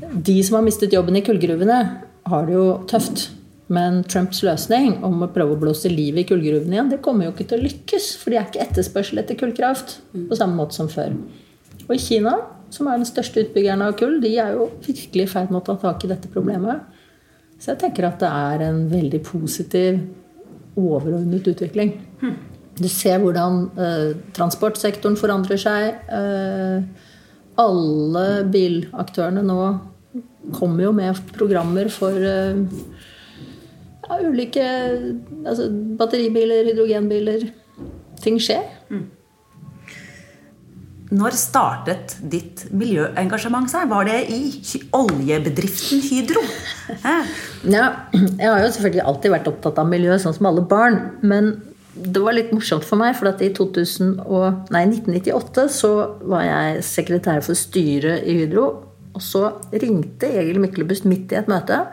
S5: De som har mistet jobben i kullgruvene, har det jo tøft. Men Trumps løsning om å prøve å blåse liv i kullgruvene igjen, det kommer jo ikke til å lykkes. For de er ikke etterspørsel etter kullkraft på samme måte som før. Og i Kina, som er den største utbyggeren av kull, de er jo virkelig i ferd med å ta tak i dette problemet. Så jeg tenker at det er en veldig positiv, overordnet utvikling. Du ser hvordan eh, transportsektoren forandrer seg. Eh, alle bilaktørene nå kommer jo med programmer for eh, ja, ulike altså batteribiler, hydrogenbiler. Ting skjer.
S4: når startet ditt miljøengasjement seg? Var det i oljebedriften Hydro?
S5: Ja, jeg har jo selvfølgelig alltid vært opptatt av miljø, sånn som alle barn. Men det var litt morsomt for meg, for at i 2000 og, nei, 1998 så var jeg sekretær for styret i Hydro. Og så ringte Egil Myklebust midt i et møte,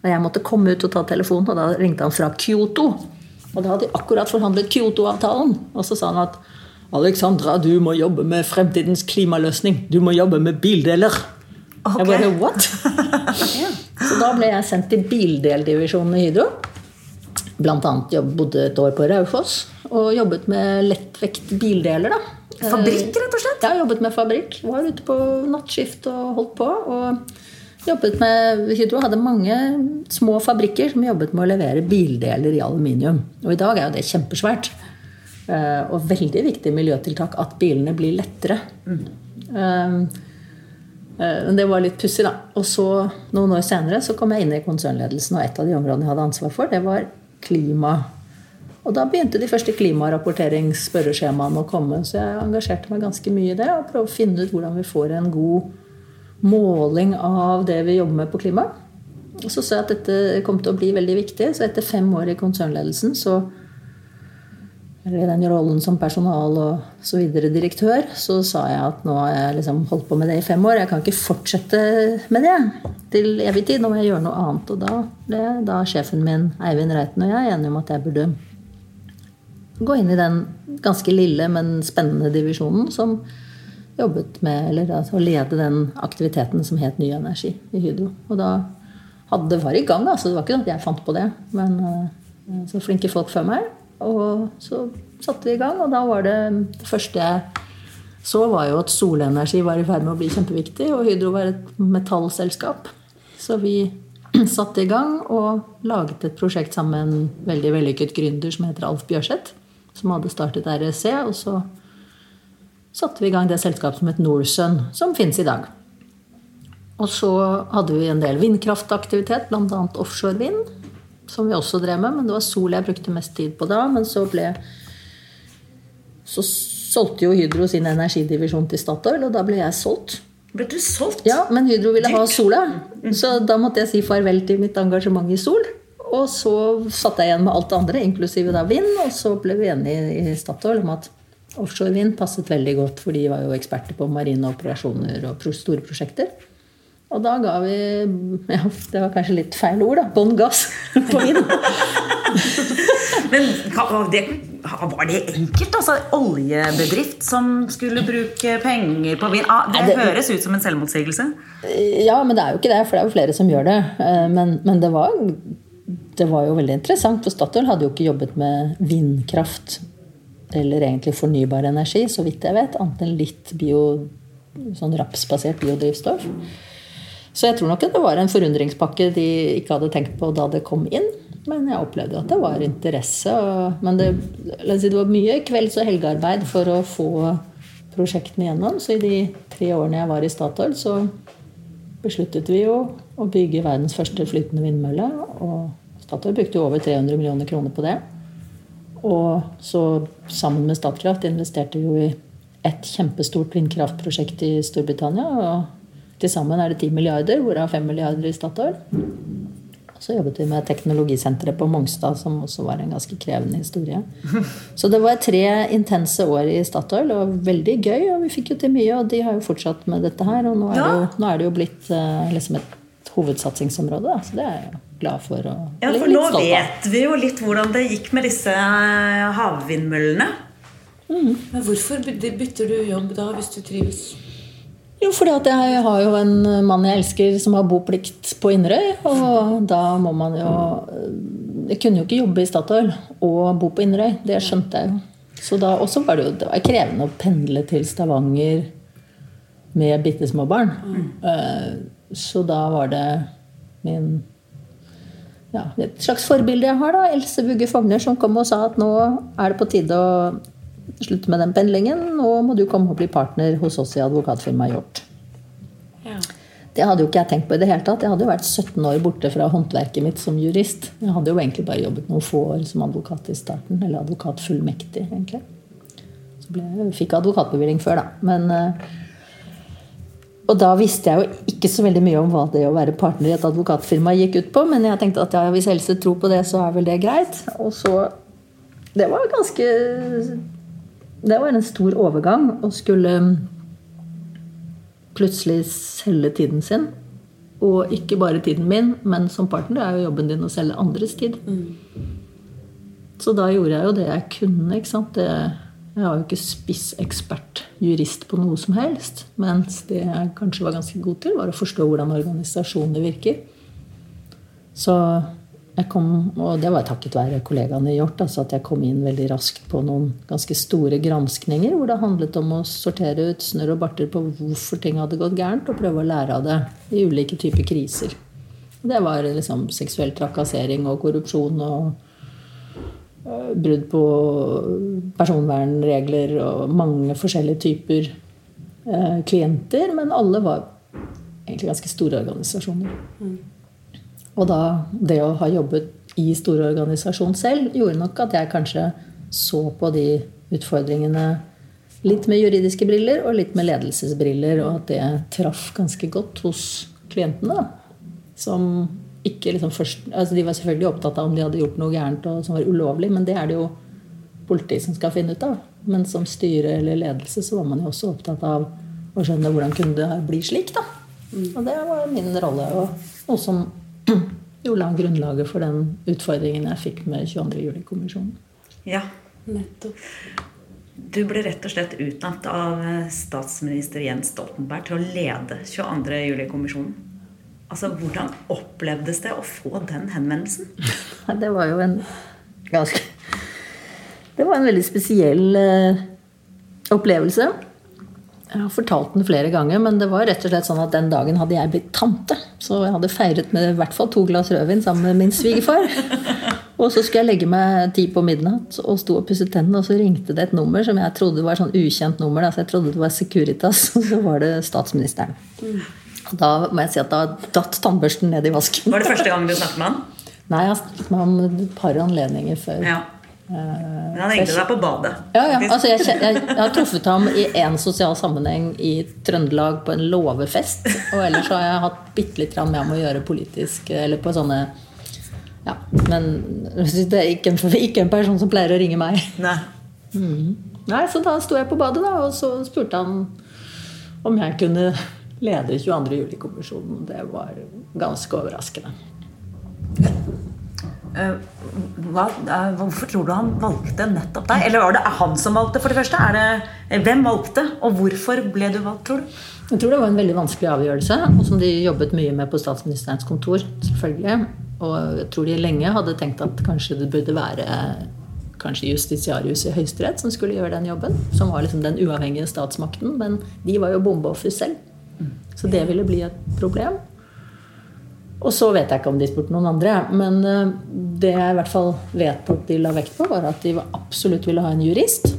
S5: og jeg måtte komme ut og ta telefonen. Og da ringte han fra Kyoto. Og da hadde de akkurat forhandlet Kyoto-avtalen. Og så sa han at Alexandra, du må jobbe med fremtidens klimaløsning. Du må jobbe med bildeler. Jeg bare, what? [laughs] Så da ble jeg sendt til bildeldivisjonen i Hydro. Blant annet jobb, bodde et år på Raufoss og jobbet med lettvekt bildeler. da.
S4: Fabrikk, rett og slett?
S5: Ja, jobbet med fabrikk. Var ute på nattskift og holdt på. Og jobbet med Hydro hadde mange små fabrikker som jobbet med å levere bildeler i aluminium. Og i dag er jo det kjempesvært. Eh, Og veldig viktig miljøtiltak at bilene blir lettere. Eh, Eh, Men det var litt pussig, da. Og så, noen år senere, så kom jeg inn i konsernledelsen, og et av de områdene jeg hadde ansvar for, det var klima. Og da begynte de første klimarapporteringsspørreskjemaene å komme, så jeg engasjerte meg ganske mye i det. Og prøvde å finne ut hvordan vi får en god måling av det vi jobber med på klima. Så så jeg at dette kom til å bli veldig viktig, så etter fem år i konsernledelsen så eller i den rollen som personal og så videre direktør, så sa jeg at nå har jeg liksom holdt på med det i fem år. Jeg kan ikke fortsette med det til evig tid. Nå må jeg gjøre noe annet. Og da ble da sjefen min, Eivind Reiten, og jeg enige om at jeg burde gå inn i den ganske lille, men spennende divisjonen som jobbet med, eller altså, å lede den aktiviteten som het Ny Energi i Hydro. Og da hadde det var i gang, altså. Det var ikke sånn at jeg fant på det. Men eh, så flinke folk før meg. Og så satte vi i gang, og da var det det første jeg så, var jo at solenergi var i ferd med å bli kjempeviktig, og Hydro var et metallselskap. Så vi [clears throat] satte i gang og laget et prosjekt sammen med en veldig vellykket gründer som heter Alf Bjørseth, som hadde startet REC, og så satte vi i gang det selskapet som het Norsun, som finnes i dag. Og så hadde vi en del vindkraftaktivitet, bl.a. offshore vind som vi også drev med, men det var sol jeg brukte mest tid på da. Men så ble Så solgte jo Hydro sin energidivisjon til Statoil, og da ble jeg solgt.
S4: Ble du solgt?
S5: Ja, men Hydro ville ha sola, så da måtte jeg si farvel til mitt engasjement i sol. Og så satt jeg igjen med alt det andre, inklusive da vind, og så ble vi enige i Statoil om at offshore vind passet veldig godt, for de var jo eksperter på marine operasjoner og store prosjekter. Og da ga vi ja, Det var kanskje litt feil ord, da. Bånn gass [laughs] på vind.
S4: Men det, var det enkelt? altså Oljebedrift som skulle bruke penger på vind? Ah, det,
S5: det-
S4: høres ut som en selvmotsigelse.
S5: Ja, men det er jo ikke det, for det er jo flere som gjør det. Eh, Men, men det, var, det var jo veldig interessant, for Statoil hadde jo ikke jobbet med vindkraft eller egentlig fornybar energi, så vidt jeg vet, annet enn litt bio, sånn rapsbasert biodrivstoff. Så jeg tror nok det var en forundringspakke de ikke hadde tenkt på da det kom inn. Men jeg opplevde at det var interesse. Men det, si, det var mye kvelds- og helgearbeid for å få prosjektene gjennom. Så i de tre årene jeg var i Statoil, så besluttet vi jo å bygge verdens første flytende vindmølle. Og Statoil brukte jo over 300 millioner kroner på det. Og så sammen med Statkraft investerte vi jo i et kjempestort vindkraftprosjekt i Storbritannia. Og til sammen er det 10 milliarder, hvorav 5 milliarder i Statoil. Så jobbet vi med teknologisenteret på Mongstad, som også var en ganske krevende historie. Så det var tre intense år i Statoil, og veldig gøy. Og vi fikk jo til mye, og de har jo fortsatt med dette her. Og nå er det jo, er det jo blitt eh, liksom et hovedsatsingsområde, da. så det er jeg glad for. Og
S4: Ja, for
S5: litt
S4: nå vet vi jo litt hvordan det gikk med disse havvindmøllene. havvindmøllene.
S3: Men hvorfor bytter du jobb da, hvis du trives?
S5: Jo, fordi at jeg har jo en mann jeg elsker som har boplikt på Inderøy. Og da må man jo Jeg kunne jo ikke jobbe i Statoil og bo på Inderøy. Det skjønte jeg jo. Så da også var det jo det var krevende å pendle til Stavanger med bitte små barn. Eh, Så da var det min ja, et slags forbilde jeg har, da. Else Bugge Fogner, som kom og sa at nå er det på tide å slutte med den pendlingen. Nå må du komme og bli partner hos oss i advokatfirmaet Hjort.
S3: Ja.
S5: Det hadde jo ikke jeg tenkt på i det hele tatt. Jeg hadde jo vært 17 år borte fra håndverket mitt som jurist. Jeg hadde jo egentlig bare jobbet noen få år som advokat i starten. Eller advokatfullmektig, egentlig. Så ble, fikk advokatbevilling før, da. Men eh, Og da visste jeg jo ikke så veldig mye om hva det å være partner i et advokatfirma gikk ut på, men jeg tenkte at ja, hvis Else tror på det, så er vel det greit. Og så Det var ganske Det var en stor overgang å skulle plutselig selge tiden sin. Og ikke bare tiden min, men som partner er jo jobben din å selge andres tid. Så da gjorde jeg jo det jeg kunne. ikke sant? Det, jeg var jo ikke spissekspert jurist på noe som helst. Mens det jeg kanskje var ganske god til, var å forstå hvordan organisasjoner virker. Så jeg kom, og det var takket være kollegaene i Hjort, altså at jeg kom inn veldig raskt på noen ganske store granskninger hvor det handlet om å sortere ut snørr og barter på hvorfor ting hadde gått gærent, og prøve å lære av det i ulike typer kriser. Det var liksom seksuell trakassering og korrupsjon og brudd på personvernregler og mange forskjellige typer øh, klienter, men alle var egentlig ganske store organisasjoner. Og da det å ha jobbet i store organisasjon selv, gjorde nok at jeg kanskje så på de utfordringene litt med juridiske briller og litt med ledelsesbriller, og at det traff ganske godt hos klientene. Som ikke liksom først altså De var selvfølgelig opptatt av om de hadde gjort noe gærent og som var ulovlig, men det er det jo politiet som skal finne ut av. Men som styre eller ledelse så var man jo også opptatt av å skjønne hvordan kunne det bli slik. da. Og det var min rolle, og noe som [clears throat] jo la grunnlaget for den utfordringen jeg fikk med 22. juli-kommisjonen.
S4: Ja, nettopp. Du ble rett og slett utnevnt av statsminister Jens Stoltenberg til å lede 22. juli-kommisjonen. Altså, Hvordan opplevdes det å få den henvendelsen? [laughs]
S5: Det var jo en ganske Det var en veldig spesiell eh, opplevelse. Jeg har fortalt den flere ganger, men det var rett og slett sånn at den dagen hadde jeg blitt tante. Så jeg hadde feiret med i hvert fall to glass rødvin sammen med min svigerfar. [laughs] Og så skulle jeg legge meg ti på midnatt og sto og pusset tennene, og så ringte det et nummer som jeg trodde var sånn ukjent nummer. Altså jeg trodde det var Securitas, [laughs] og så var det statsministeren. Og da må jeg si at da datt tannbørsten ned i vasken.
S4: Var det første gang du snakket med han?
S5: Nei, jeg har snakket med ham et par anledninger før.
S4: Ja. Men han ringte deg på badet?
S5: Ja, ja. Altså, jeg, jeg, jeg har truffet ham i én sosial sammenheng i Trøndelag på en låvefest. Og ellers har jeg hatt bitte litt med ham å gjøre politisk, eller på sånne Ja, men det er ikke en, ikke en person som pleier å ringe meg.
S4: Nei.
S5: Nei, Så da sto jeg på badet, da, og så spurte han om jeg kunne lede 22. juli-kommisjonen. Det var ganske overraskende.
S4: Eh, hva, eh, hvorfor tror du han valgte nettopp deg? Eller var det han som valgte, for det første? Er det, eh, hvem valgte, og hvorfor ble du valgt, tror du?
S5: Jeg tror det var en veldig vanskelig avgjørelse, og som de jobbet mye med på statsministerens kontor. selvfølgelig. Og jeg tror de lenge hadde tenkt at kanskje det burde være kanskje justitiarius i Høyesterett som skulle gjøre den jobben. Som var liksom den uavhengige statsmakten. Men de var jo bombeoffer selv. Så det ville bli et problem. Og så vet jeg ikke om de spurte noen andre. Men eh, det jeg i hvert fall vet at de la vekt på, var at de absolutt ville ha en jurist.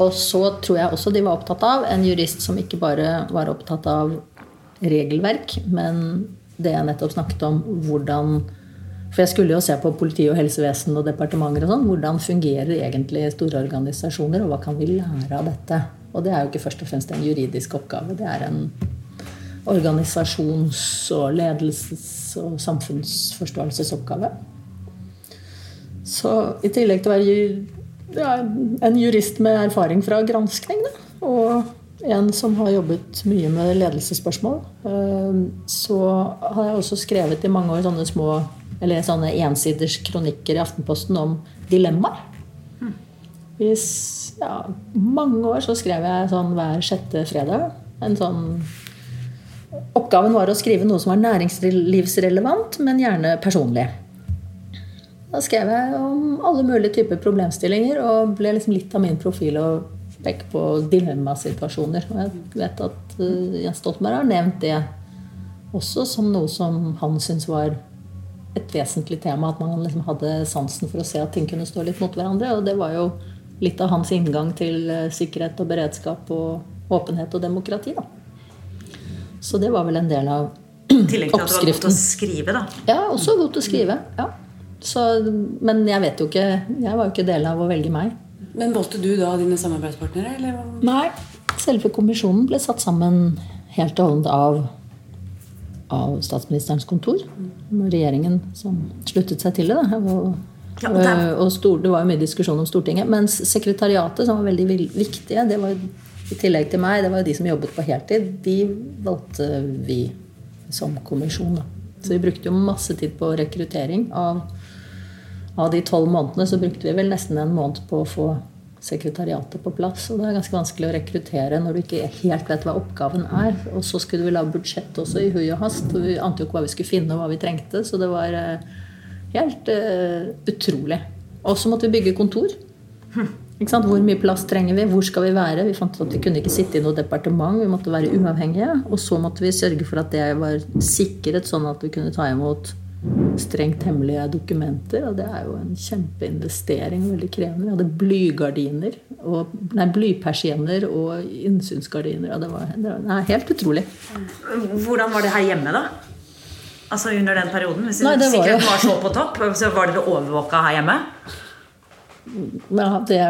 S5: Og så tror jeg også de var opptatt av en jurist som ikke bare var opptatt av regelverk, men det jeg nettopp snakket om, hvordan For jeg skulle jo se på politi og helsevesen og departementer og sånn. Hvordan fungerer egentlig store organisasjoner, og hva kan vi lære av dette? Og det er jo ikke først og fremst en juridisk oppgave. Det er en organisasjons- og ledelses- og samfunnsforståelsesoppgave. Så i tillegg til å være ja, en jurist med erfaring fra granskning, da, og en som har jobbet mye med ledelsesspørsmål, eh, så har jeg også skrevet i mange år sånne små eller sånne ensiders kronikker i Aftenposten om dilemmaer. I s- ja, mange år så skrev jeg sånn hver sjette fredag. En sånn Oppgaven var å skrive noe som var næringslivsrelevant, men gjerne personlig. Da skrev jeg om alle mulige typer problemstillinger, og ble liksom litt av min profil å peke på dilemmasituasjoner. Og jeg vet at eh, Jens Stoltenberg har nevnt det også som noe som han syntes var et vesentlig tema. At man liksom hadde sansen for å se at ting kunne stå litt mot hverandre. Og det var jo litt av hans inngang til eh, sikkerhet og beredskap og åpenhet og demokrati. da. Så det var vel en del av oppskriften.
S4: I tillegg til at du var god til å skrive, da.
S5: Ja, også god til å skrive. ja. Så, men jeg vet jo ikke Jeg var jo ikke del av å velge meg.
S3: Men valgte du da dine samarbeidspartnere? Eller?
S5: Nei, selve kommisjonen ble satt sammen helt og holdent av, av statsministerens kontor. Regjeringen som sluttet seg til det. Da.
S4: Ja, og der-
S5: og det var jo mye diskusjon om Stortinget. Mens sekretariatet, som var veldig viktige, det var i tillegg til meg, det var jo de som jobbet på heltid, de valgte vi som kommisjon. Da. Så vi brukte jo masse tid på rekruttering. Av, av de tolv månedene så brukte vi vel nesten en måned på å få sekretariatet på plass. Og det er ganske vanskelig å rekruttere når du ikke helt vet hva oppgaven er. Og så skulle vi lage budsjett også i hui og hast. Og vi ante jo ikke hva vi skulle finne og hva vi trengte. Så det var eh, helt uh, utrolig. Og så måtte vi bygge kontor. Hvor mye plass trenger vi? Hvor skal vi være? Vi fant ut at vi kunne ikke sitte i noe departement. Vi måtte være uavhengige. Og så måtte vi sørge for at det var sikret, sånn at vi kunne ta imot strengt hemmelige dokumenter. Og det er jo en kjempeinvestering. Veldig krevende. Vi hadde blygardiner. Og, nei, blypersienner og innsynsgardiner. Og det var, det var nei, helt utrolig.
S4: Hvordan var det her hjemme, da? Altså under den perioden? Hvis
S5: Nei, det var jo-
S4: var så på topp, så var dere overvåka her hjemme?
S5: Ja, det,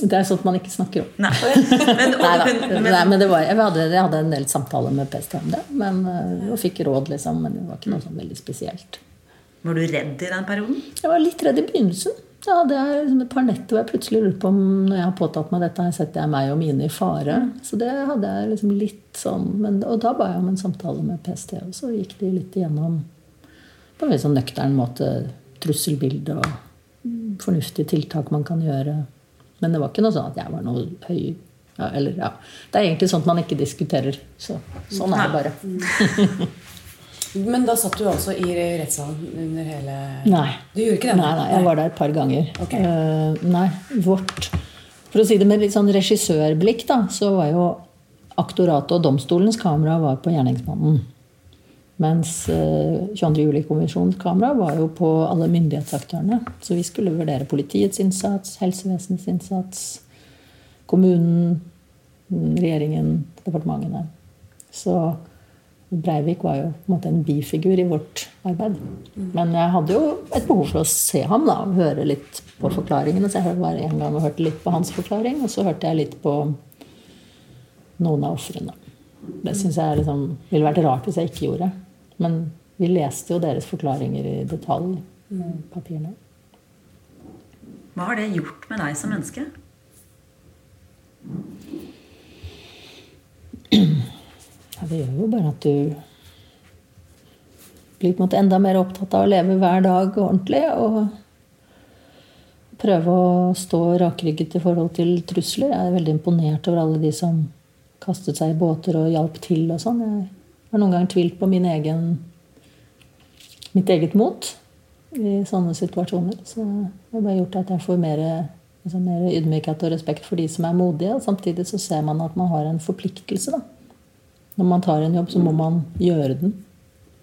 S5: det er sånt man ikke snakker om.
S4: Nei. [laughs] Men,
S5: Nei, da.
S4: men,
S5: Nei, men det var, jeg, hadde, jeg hadde en del samtaler med PST om det. Men, øh, og fikk råd, liksom. Men det var ikke noe sånn veldig spesielt.
S4: var du redd i den perioden?
S5: Jeg var litt redd i begynnelsen. Da hadde jeg liksom et par netter hvor jeg plutselig lurte på om når jeg har påtatt meg dette, setter jeg meg og mine i fare. Så det hadde jeg liksom litt sånn men, Og da ba jeg om en samtale med PST, og så gikk de litt igjennom på en veldig sånn nøktern måte trusselbilde og mm, fornuftige tiltak man kan gjøre. Men det var ikke noe sånn at jeg var noe høy ja, eller, ja. Det er egentlig sånt man ikke diskuterer. Så, sånn er det bare.
S3: Men da satt du altså i rettssalen under hele
S5: Nei.
S3: Du gjorde ikke det?
S5: Nei, nei, jeg var der et par ganger.
S3: Okay.
S5: Uh, nei, vårt For å si det med litt sånn regissørblikk, da, så var jo aktoratet og domstolens kamera var på gjerningsmannen. Mens eh, 22. juli-kommisjonens kamera var jo på alle myndighetsaktørene. Så vi skulle vurdere politiets innsats, helsevesenets innsats, kommunen, mm, regjeringen, departementene. Så Breivik var jo på en måte en bifigur i vårt arbeid. Men jeg hadde jo et behov for å se ham da, og høre litt på forklaringene. Så jeg var en gang og hørte litt på hans forklaring, og så hørte jeg litt på noen av ofrene. Det syns jeg liksom, ville vært rart hvis jeg ikke gjorde. Men vi leste jo deres forklaringer i detalj papirene.
S4: Hva har det gjort med deg som menneske?
S5: Ja, det gjør jo bare at du blir på en måte enda mer opptatt av å leve hver dag ordentlig. Og prøve å stå rakrygget i forhold til trusler. Jeg er veldig imponert over alle de som kastet seg i båter og hjalp til og sånn. Jeg har noen ganger tvilt på min egen, mitt eget mot i sånne situasjoner. Så det har bare gjort at jeg får mer, liksom, mer ydmykhet og respekt for de som er modige. Og samtidig så ser man at man har en forpliktelse. da. Når man tar en jobb, så må man gjøre den.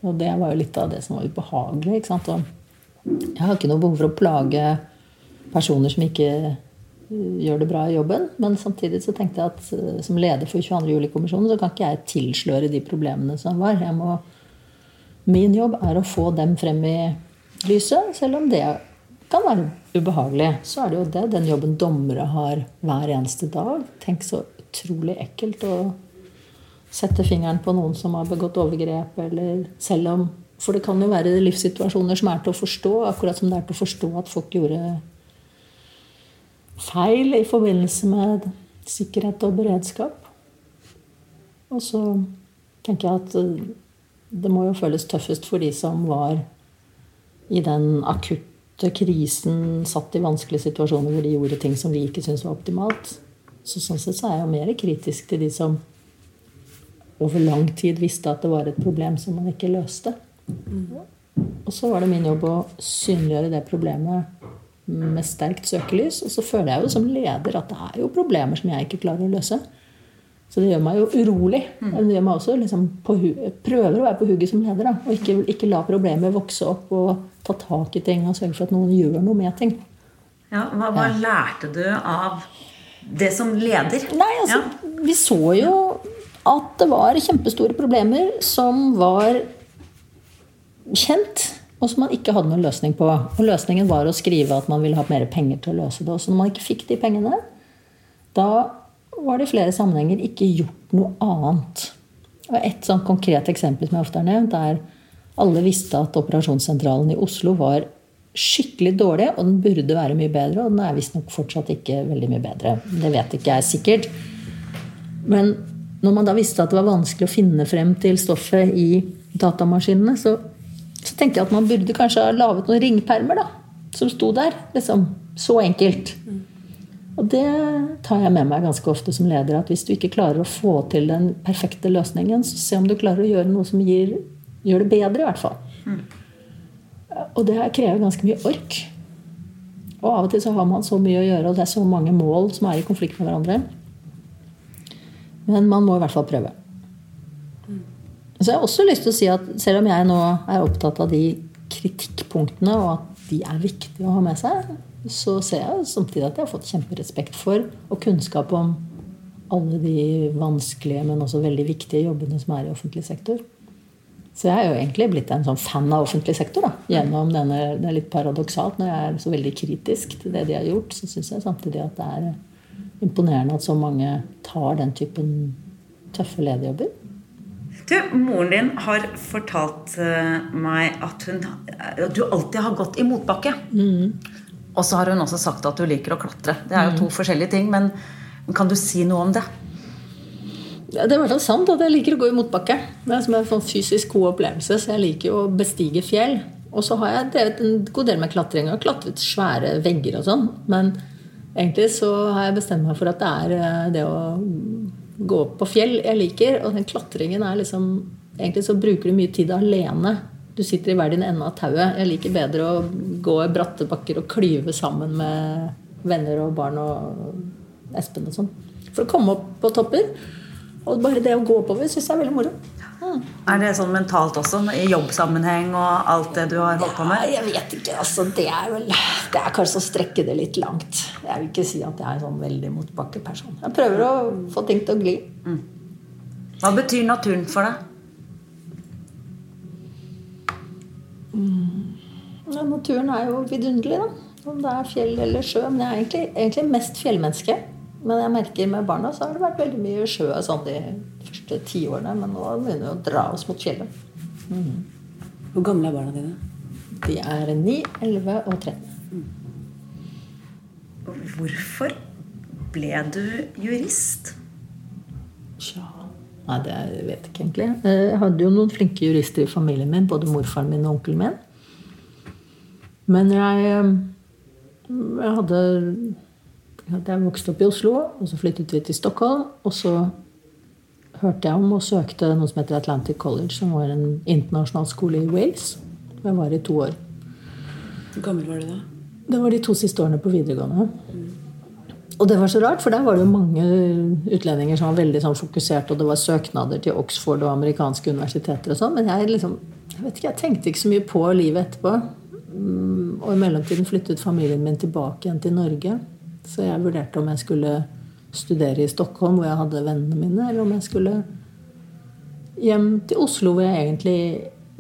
S5: Og det var jo litt av det som var ubehagelig. ikke sant? Og jeg har ikke noe behov for å plage personer som ikke uh, gjør det bra i jobben. Men samtidig så tenkte jeg at uh, som leder for 22. juli-kommisjonen så kan ikke jeg tilsløre de problemene som var. Jeg må, min jobb er å få dem frem i lyset, selv om det kan være ubehagelig. Så er det jo det den jobben dommere har hver eneste dag. Tenk så utrolig ekkelt å sette fingeren på noen som har begått overgrep, eller selv om For det kan jo være livssituasjoner som er til å forstå, akkurat som det er til å forstå at folk gjorde feil i forbindelse med sikkerhet og beredskap. Og så tenker jeg at eh, det må jo føles tøffest for de som var i den akutte krisen, satt i vanskelige situasjoner hvor de gjorde ting som vi ikke syntes var optimalt. Så sånn sett så er jeg jo mer kritisk til de som over lang tid visste at det var et problem som man ikke løste. Og så var det min jobb å synliggjøre det problemet med sterkt søkelys. Og så føler jeg jo som leder at det er jo problemer som jeg ikke klarer å løse. Så det gjør meg jo urolig. Men det gjør meg også liksom prøver å være på hugget som leder. Da, og ikke, ikke la problemet vokse opp og ta tak i ting og sørge for at noen gjør noe med ting.
S4: Ja, hva, hva lærte du av det som leder?
S5: Nei, altså, Vi så jo at det var kjempestore problemer som var kjent. og som man ikke hadde noen løsning på. Og løsningen var å skrive at man ville ha mer penger til å løse det. Og så når man ikke fikk de pengene, da var det i flere sammenhenger ikke gjort noe annet. Og Et sånn konkret eksempel som jeg ofte har nevnt, er alle visste at operasjonssentralen i Oslo var skikkelig dårlig, og den burde være mye bedre. Og den er visstnok fortsatt ikke veldig mye bedre. Det vet ikke jeg sikkert. Men når man da visste at det var vanskelig å finne frem til stoffet i datamaskinene, så, så tenkte jeg at man burde kanskje ha laget noen ringpermer da, som sto der. Liksom. Så enkelt. Og det tar jeg med meg ganske ofte som leder. At hvis du ikke klarer å få til den perfekte løsningen, så se om du klarer å gjøre noe som gir, gjør det bedre, i hvert fall. Og det krever ganske mye ork. Og av og til så har man så mye å gjøre, og det er så mange mål som er i konflikt med hverandre. Men man må i hvert fall prøve. Så jeg har også lyst til å si at selv om jeg nå er opptatt av de kritikkpunktene, og at de er viktige å ha med seg, så ser jeg samtidig at jeg har fått kjemperespekt for og kunnskap om alle de vanskelige, men også veldig viktige jobbene som er i offentlig sektor. Så jeg er jo egentlig blitt en sånn fan av offentlig sektor. Da. Gjennom denne, Det er litt paradoksalt når jeg er så veldig kritisk til det de har gjort. Så syns jeg samtidig at det er imponerende at så mange tar den typen tøffe lederjobber.
S4: Du, Moren din har fortalt uh, meg at hun at du alltid har gått i motbakke. Mm. Og så har hun også sagt at du liker å klatre. Det er jo to mm. forskjellige ting, men kan du si noe om det?
S5: Ja, det er i hvert fall sant at jeg liker å gå i motbakke. Det er som en sånn fysisk god opplevelse, så jeg liker å bestige fjell. Og så har jeg drevet en god del med klatring og klatret svære vegger og sånn. Men egentlig så har jeg bestemt meg for at det er eh, det å gå opp på fjell jeg liker. Og den klatringen er liksom Egentlig så bruker du mye tid alene du sitter i hver din ende av tauet. Jeg liker bedre å gå i bratte bakker og klyve sammen med venner og barn og Espen og sånn. For å komme opp på topper. Og bare det å gå oppover syns jeg er veldig moro.
S4: Mm. Er det sånn mentalt også, i jobbsammenheng og alt det du har holdt på med?
S5: Ja, jeg vet ikke. altså Det er vel Det er kanskje å strekke det litt langt. Jeg vil ikke si at jeg er en sånn veldig motbakkeperson. Jeg prøver å få ting til å gli. Mm.
S4: Hva betyr naturen for deg?
S5: Mm. Ja, naturen er jo vidunderlig, da. Om det er fjell eller sjø. Men jeg er egentlig, egentlig mest fjellmenneske. Men jeg merker med barna så har det vært veldig mye sjø sånn de første tiårene. Men nå begynner vi å dra oss mot fjellet.
S3: Mm. Hvor gamle er barna dine?
S5: De er 9, 11 og 13. Mm.
S4: Hvorfor ble du jurist?
S5: Tja Nei, det vet jeg ikke egentlig. Jeg hadde jo noen flinke jurister i familien min. Både morfaren min og onkelen min. Men jeg, eh, jeg hadde Jeg vokste opp i Oslo, og så flyttet vi til Stockholm. Og så hørte jeg om og søkte noe som heter Atlantic College, som var en internasjonal skole i Wales. Jeg var i to år.
S3: Hvor gammel var du da?
S5: Det var de to siste årene på videregående. Mm. Og det var så rart, for der var det jo mange utlendinger som var veldig sånn fokusert, og det var søknader til Oxford og amerikanske universiteter og sånn. Men jeg, liksom, jeg, vet ikke, jeg tenkte ikke så mye på livet etterpå. Mm, og i mellomtiden flyttet familien min tilbake igjen til Norge. Så jeg vurderte om jeg skulle studere i Stockholm, hvor jeg hadde vennene mine, eller om jeg skulle hjem til Oslo, hvor jeg egentlig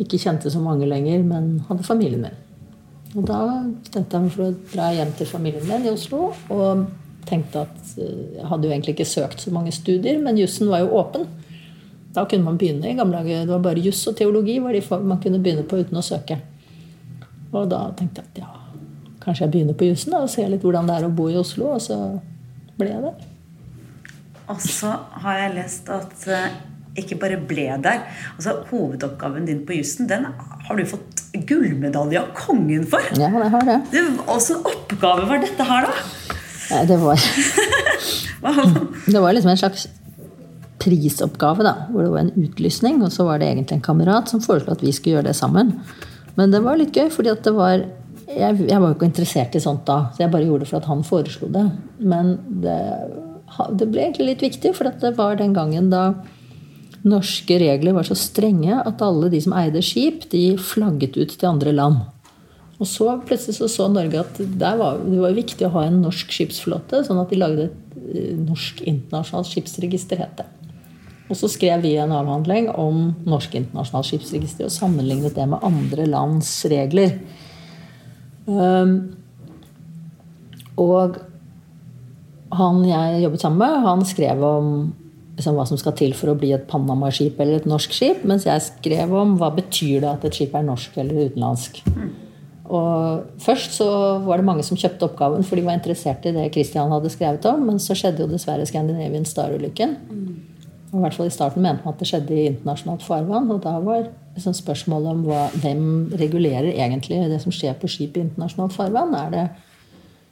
S5: ikke kjente så mange lenger, men hadde familien min. Og da bestemte jeg meg for å dra hjem til familien min i Oslo. og tenkte at eh, Jeg hadde jo egentlig ikke søkt så mange studier, men jussen var jo åpen. Da kunne man begynne i gamle dager. Det var bare juss og teologi man kunne begynne på uten å søke. Og da tenkte jeg at ja, kanskje jeg begynner på jussen og ser litt hvordan det er å bo i Oslo. Og så ble jeg der.
S4: Og så har jeg lest at uh, ikke bare ble der. altså Hovedoppgaven din på jussen den har du fått gullmedalje av kongen for.
S5: Ja, jeg har det.
S4: Åssen oppgave var dette her, da?
S5: Det var [laughs] Det var liksom en slags prisoppgave, da. Hvor det var en utlysning, og så var det egentlig en kamerat som foreslo at vi skulle gjøre det sammen. Men det var litt gøy, fordi at det var jeg, jeg, var jo ikke interessert i sånt da, så jeg bare gjorde det for at han foreslo det. Men det, det ble egentlig litt viktig, for det var den gangen da norske regler var så strenge at alle de som eide skip, de flagget ut til andre land. Og så plutselig så, så Norge at var, det var viktig å ha en norsk skipsflåte, sånn at de lagde et eh, norsk internasjonalt skipsregister, het det. Og så skrev vi en avhandling om Norsk internasjonalt skipsregister og sammenlignet det med andre lands regler. Um, og han jeg jobbet sammen med, han skrev om liksom, hva som skal til for å bli et Panama-skip eller et norsk skip, mens jeg skrev om hva betyr det at et skip er norsk eller utenlandsk. Og Først så var det mange som kjøpte oppgaven, for de var interessert i det Christian hadde skrevet om. Men så skjedde jo dessverre Scandinavian Star-ulykken. I hvert fall i starten mente man at det skjedde i internasjonalt farvann. Og da var liksom spørsmålet om hva, hvem regulerer egentlig det som skjer på skip i internasjonalt farvann. Er det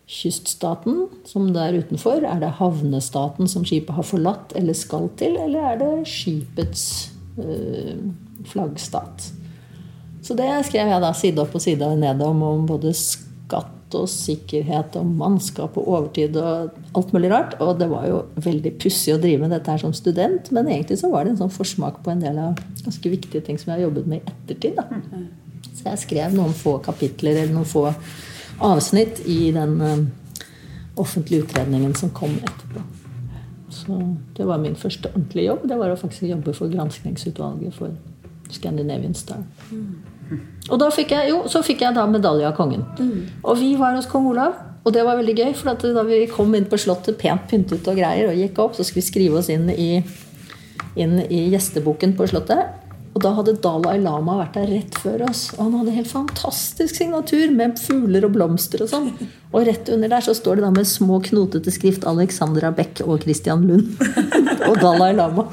S5: kyststaten som det er utenfor? Er det havnestaten som skipet har forlatt eller skal til? Eller er det skipets øh, flaggstat? Så det skrev jeg da side opp og side ned om, om både skatt og sikkerhet og mannskap og overtid og alt mulig rart. Og det var jo veldig pussig å drive med dette her som student, men egentlig så var det en sånn forsmak på en del av ganske viktige ting som jeg har jobbet med i ettertid. Da. Så jeg skrev noen få kapitler eller noen få avsnitt i den uh, offentlige utredningen som kom etterpå. Så det var min første ordentlige jobb. Det var å faktisk jobbe for granskningsutvalget for Scandinavian Star. Og da fikk jeg, jo, så fikk jeg da medalje av kongen. Og vi var hos kong Olav. Og det var veldig gøy, for da vi kom inn på Slottet pent pyntet og greier, og gikk opp, så skulle vi skrive oss inn i, inn i gjesteboken på Slottet. Og da hadde Dalai Lama vært der rett før oss. Og han hadde helt fantastisk signatur med fugler og blomster og sånn. Og rett under der så står det da med små, knotete skrift Alexandra Beck og Christian Lund. [laughs] og Dalai Lama.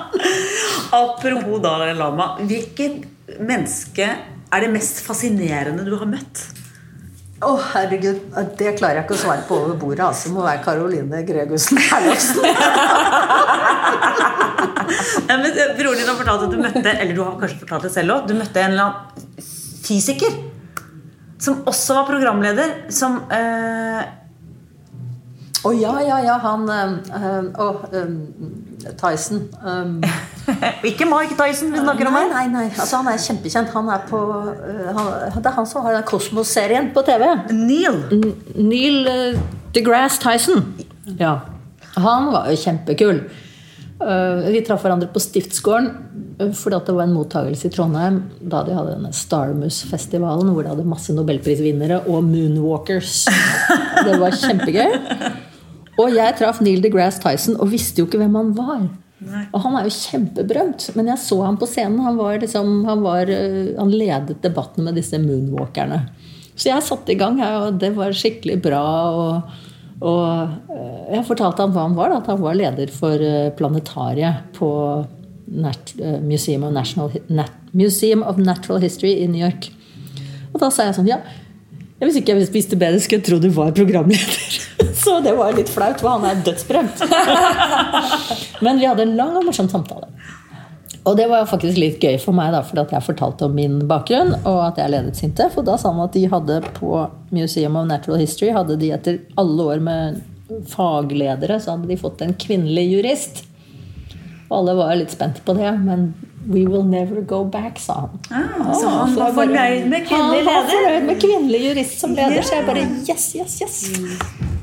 S5: [laughs]
S4: Apropos Dalai Lama. Hvilket menneske er det mest fascinerende du har møtt?
S5: Å, oh, herregud. Det klarer jeg ikke å svare på over bordet. Altså. Det må være Caroline Gregussen Herlofsen. [laughs]
S4: ja, men eh, Broren din har fortalt at du møtte Eller du har kanskje fortalt det selv også, Du møtte en eller annen fysiker som også var programleder. Som eh,
S5: å oh, ja, ja, ja. Han øh, øh, um, Tyson. Um. [laughs]
S4: ikke Mike Tyson vi snakker om
S5: her. Nei, nei, altså, han er kjempekjent. Han er på, uh, han, det er han som har den Kosmos-serien på TV.
S4: Neil.
S5: N Neil uh, deGrasse Tyson. Ja. Han var jo kjempekul. Uh, vi traff hverandre på Stiftsgården fordi det var en mottakelse i Trondheim da de hadde denne Starmus-festivalen hvor de hadde masse nobelprisvinnere og moonwalkers. [laughs] Det var kjempegøy. Og jeg traff Neil deGrasse Tyson og visste jo ikke hvem han var. Nei. Og han er jo kjempeberømt, men jeg så ham på scenen. Han, var liksom, han, var, eh, han ledet debatten med disse moonwalkerne. Så jeg satte i gang, og det var skikkelig bra. Og, og eh, jeg fortalte ham hva han var. At han var leder for eh, planetariet på Museum of, National, Museum of Natural History i New York. Og da sa jeg sånn Ja, hvis ikke jeg visste bedre, skulle jeg tro du var programleder. Så det var litt flaut, for han er dødsberømt. [laughs] Men vi hadde en lang og morsom samtale. Og det var faktisk litt gøy for meg, da, fordi jeg fortalte om min bakgrunn. Og at jeg ledet Sintef. Og da sa han at de hadde på Museum of Natural History hadde de etter alle år med fagledere, så hadde de fått en kvinnelig jurist. Og alle var litt spent på det. Men We will never go back, sa han.
S4: Ah, så han var fornøyd med kvinnelig leder?
S5: Han var fornøyd med kvinnelig jurist som leder. Yeah. Så jeg bare yes, yes, yes.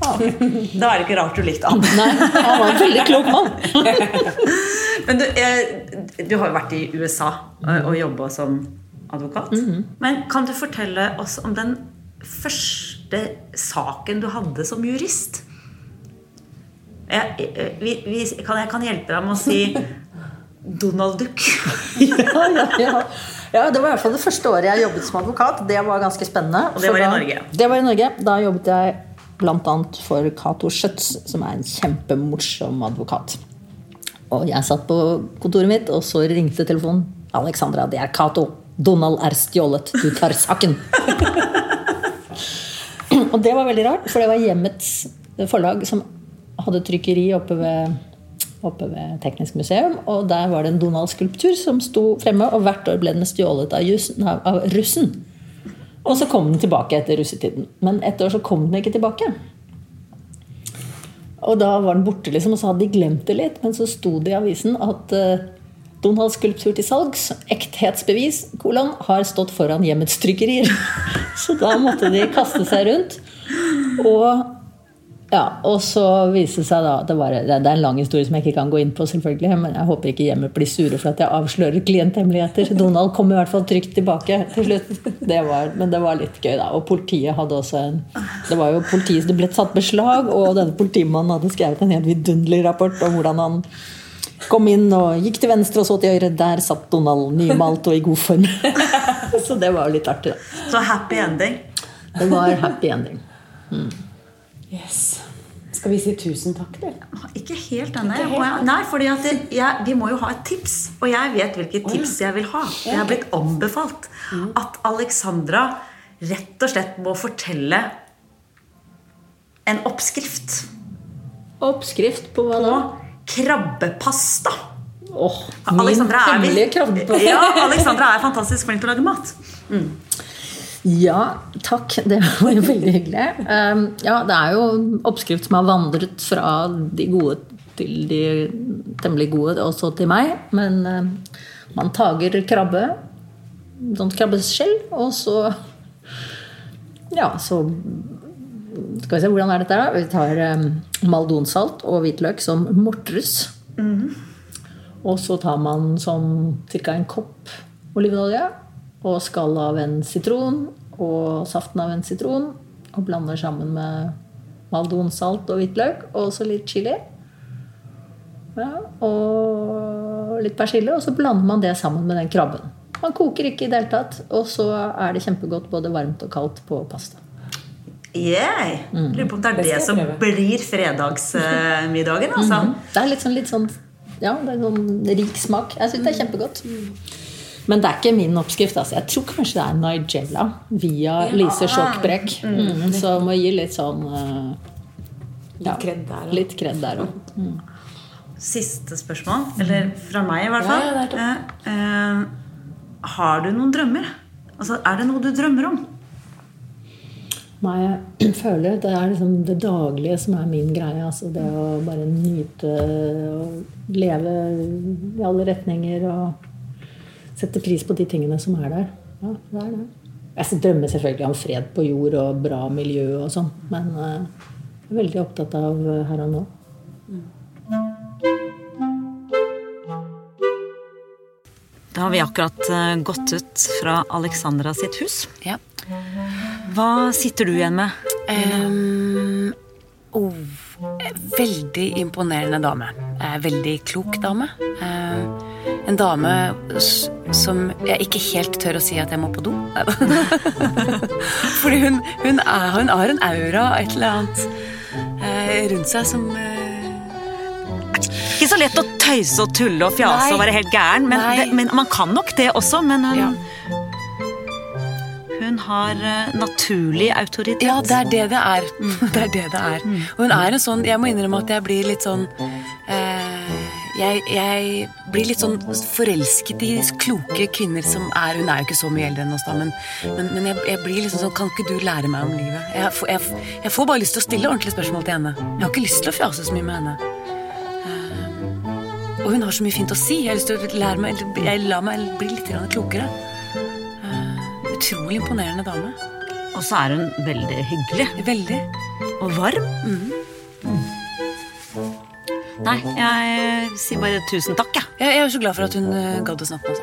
S4: Ah. Da er det ikke rart du likte han.
S5: Nei, han var en veldig klok mann. [laughs]
S4: Men du, du, har jo vært i USA og jobba som advokat. Mm -hmm. Men kan du fortelle oss om den første saken du hadde som jurist? Jeg, vi, vi, kan, jeg kan hjelpe deg med å si Donald Duck. [laughs]
S5: ja, ja, ja. ja, Det var i hvert fall det første året jeg jobbet som advokat. Det var ganske spennende.
S4: Og det var i Norge?
S5: Det var i Norge. Da jobbet jeg bl.a. for Cato Schjøtz, som er en kjempemorsom advokat. Og jeg satt på kontoret mitt, og så ringte telefonen. 'Alexandra, det er Cato. Donald er stjålet. Du tar saken.' [laughs] og det var veldig rart, for det var hjemmets forlag som hadde trykkeri oppe ved oppe ved Teknisk museum. Og der var det en Donald-skulptur som sto fremme, og hvert år ble den stjålet av, jussen, av russen. Og så kom den tilbake etter russetiden. Men et år så kom den ikke tilbake. Og da var den borte, liksom, og så hadde de glemt det litt. Men så sto det i avisen at uh, Donalds skulptur til salgs, ekthetsbevis, kolon, har stått foran hjemmets trykkerier. [laughs] så da måtte de kaste seg rundt. Og Ja, og så viser det seg da det var Det er en lang historie som jeg ikke kan gå inn på, selvfølgelig, men jeg håper ikke hjemmet blir sure for at jeg avslører klienthemmeligheter. Donald kom i hvert fall trygt tilbake til slutt. Det var, men det var litt gøy, da. Og politiet hadde også en Det var jo politiet det ble satt beslag, og denne politimannen hadde skrevet en helt vidunderlig rapport om hvordan han kom inn og gikk til venstre og så til høyre. Der satt Donald nymalt og i god form. [laughs] Så det var jo litt artig, da.
S4: Så happy ending.
S5: Det var happy ending. Mm.
S3: Yes. Skal vi si tusen takk, eller?
S4: Ikke helt ennå. Nei, for vi må jo ha et tips. Og jeg vet hvilket tips jeg vil ha. Jeg har blitt anbefalt at Alexandra rett og slett må fortelle en oppskrift.
S5: Oppskrift på hva da?
S4: På Krabbepasta.
S5: Oh, min hemmelige krabbepasta.
S4: ja, Alexandra er fantastisk flink til å lage mat. Mm.
S5: Ja, takk. Det var veldig hyggelig. Um, ja, det er jo oppskrift som har vandret fra de gode til de temmelig gode, også til meg. Men um, man tager krabbe, sånn krabbeskjell, og så Ja, så Skal vi se, hvordan er dette? Vi tar um, maldonsalt og hvitløk som mortres. Mm. Og så tar man sånn ca. en kopp olivenolje og skall av en sitron og saften av en sitron. Og blander sammen med maldonsalt og hvitløk og også litt chili. Ja, og litt persille, og så blander man det sammen med den krabben. Man koker ikke i det hele tatt, og så er det kjempegodt både varmt og kaldt på pasta.
S4: Yeah. Mm. Lurer på om det er det, det som blir fredagsmiddagen. Altså. Mm.
S5: Det er litt sånn, litt sånn ja, det er sånn rik smak. Jeg syns det er kjempegodt. Mm. Men det er ikke min oppskrift. Altså. Jeg tror kanskje det er Nigella via ja. Lise Sjåkbrekk. Mm. Mm, så må gi litt sånn uh,
S3: ja,
S5: Litt kred der òg. Mm.
S4: Siste spørsmål, eller fra meg i hvert fall. Ja, uh, uh, har du noen drømmer? Altså, er det noe du drømmer om?
S5: Nei, jeg [clears throat] føler det er liksom det daglige som er min greie. Altså det å bare nyte og leve i alle retninger og setter pris på de tingene som er der. Ja, det er det. Jeg drømmer selvfølgelig om fred på jord og bra miljø og sånn, men uh, jeg er veldig opptatt av uh, her og nå.
S4: Da har vi akkurat uh, gått ut fra Alexandra sitt hus.
S3: Ja.
S4: Hva sitter du igjen med?
S3: Um, oh, veldig imponerende dame. Veldig klok dame. Uh, en dame som jeg ikke helt tør å si at jeg må på do. [laughs] Fordi hun, hun, er, hun, har en aura et eller annet eh, rundt seg som eh...
S4: Ikke så lett å tøyse og tulle og fjase Nei. og være helt gæren, men, det, men, man kan nok det også. Men hun, ja. hun har uh, naturlig autoritet.
S3: Ja, det er det det er. Mm. [laughs] det er det det er. Mm. Og hun er en sånn Jeg må innrømme at jeg blir litt sånn eh, jeg, jeg, blir litt sånn forelsket i kloke kvinner som er Hun er jo ikke så mye eldre enn oss, da, men, men, men jeg, jeg, blir liksom sånn Kan ikke du lære meg om livet? Jeg, jeg, får bare lyst til å stille ordentlige spørsmål til henne. Jeg har ikke lyst til å fjase så mye med henne. Uh, og hun har så mye fint å si. Jeg har lyst til å lære meg Jeg lar meg bli litt klokere. Uh, utrolig imponerende dame.
S4: Og så er hun veldig hyggelig.
S3: Veldig.
S4: Og varm. Mm. Mm. Nei, jeg sier bare tusen takk, jeg.
S3: Ja. Jeg er så glad for at hun uh, gadd å snakke med oss.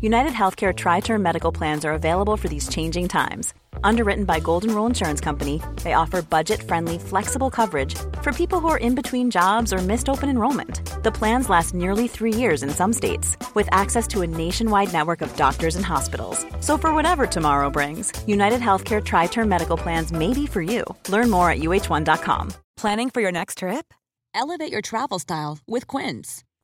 S2: United Healthcare Tri Term Medical Plans are available for these changing times. Underwritten by Golden Rule Insurance Company, they offer budget friendly, flexible coverage for people who are in between jobs or missed open enrollment. The plans last nearly three years in some states, with access to a nationwide network of doctors and hospitals. So, for whatever tomorrow brings, United Healthcare Tri Term Medical Plans may be for you. Learn more at uh1.com.
S6: Planning for your next trip? Elevate your travel style with Quince.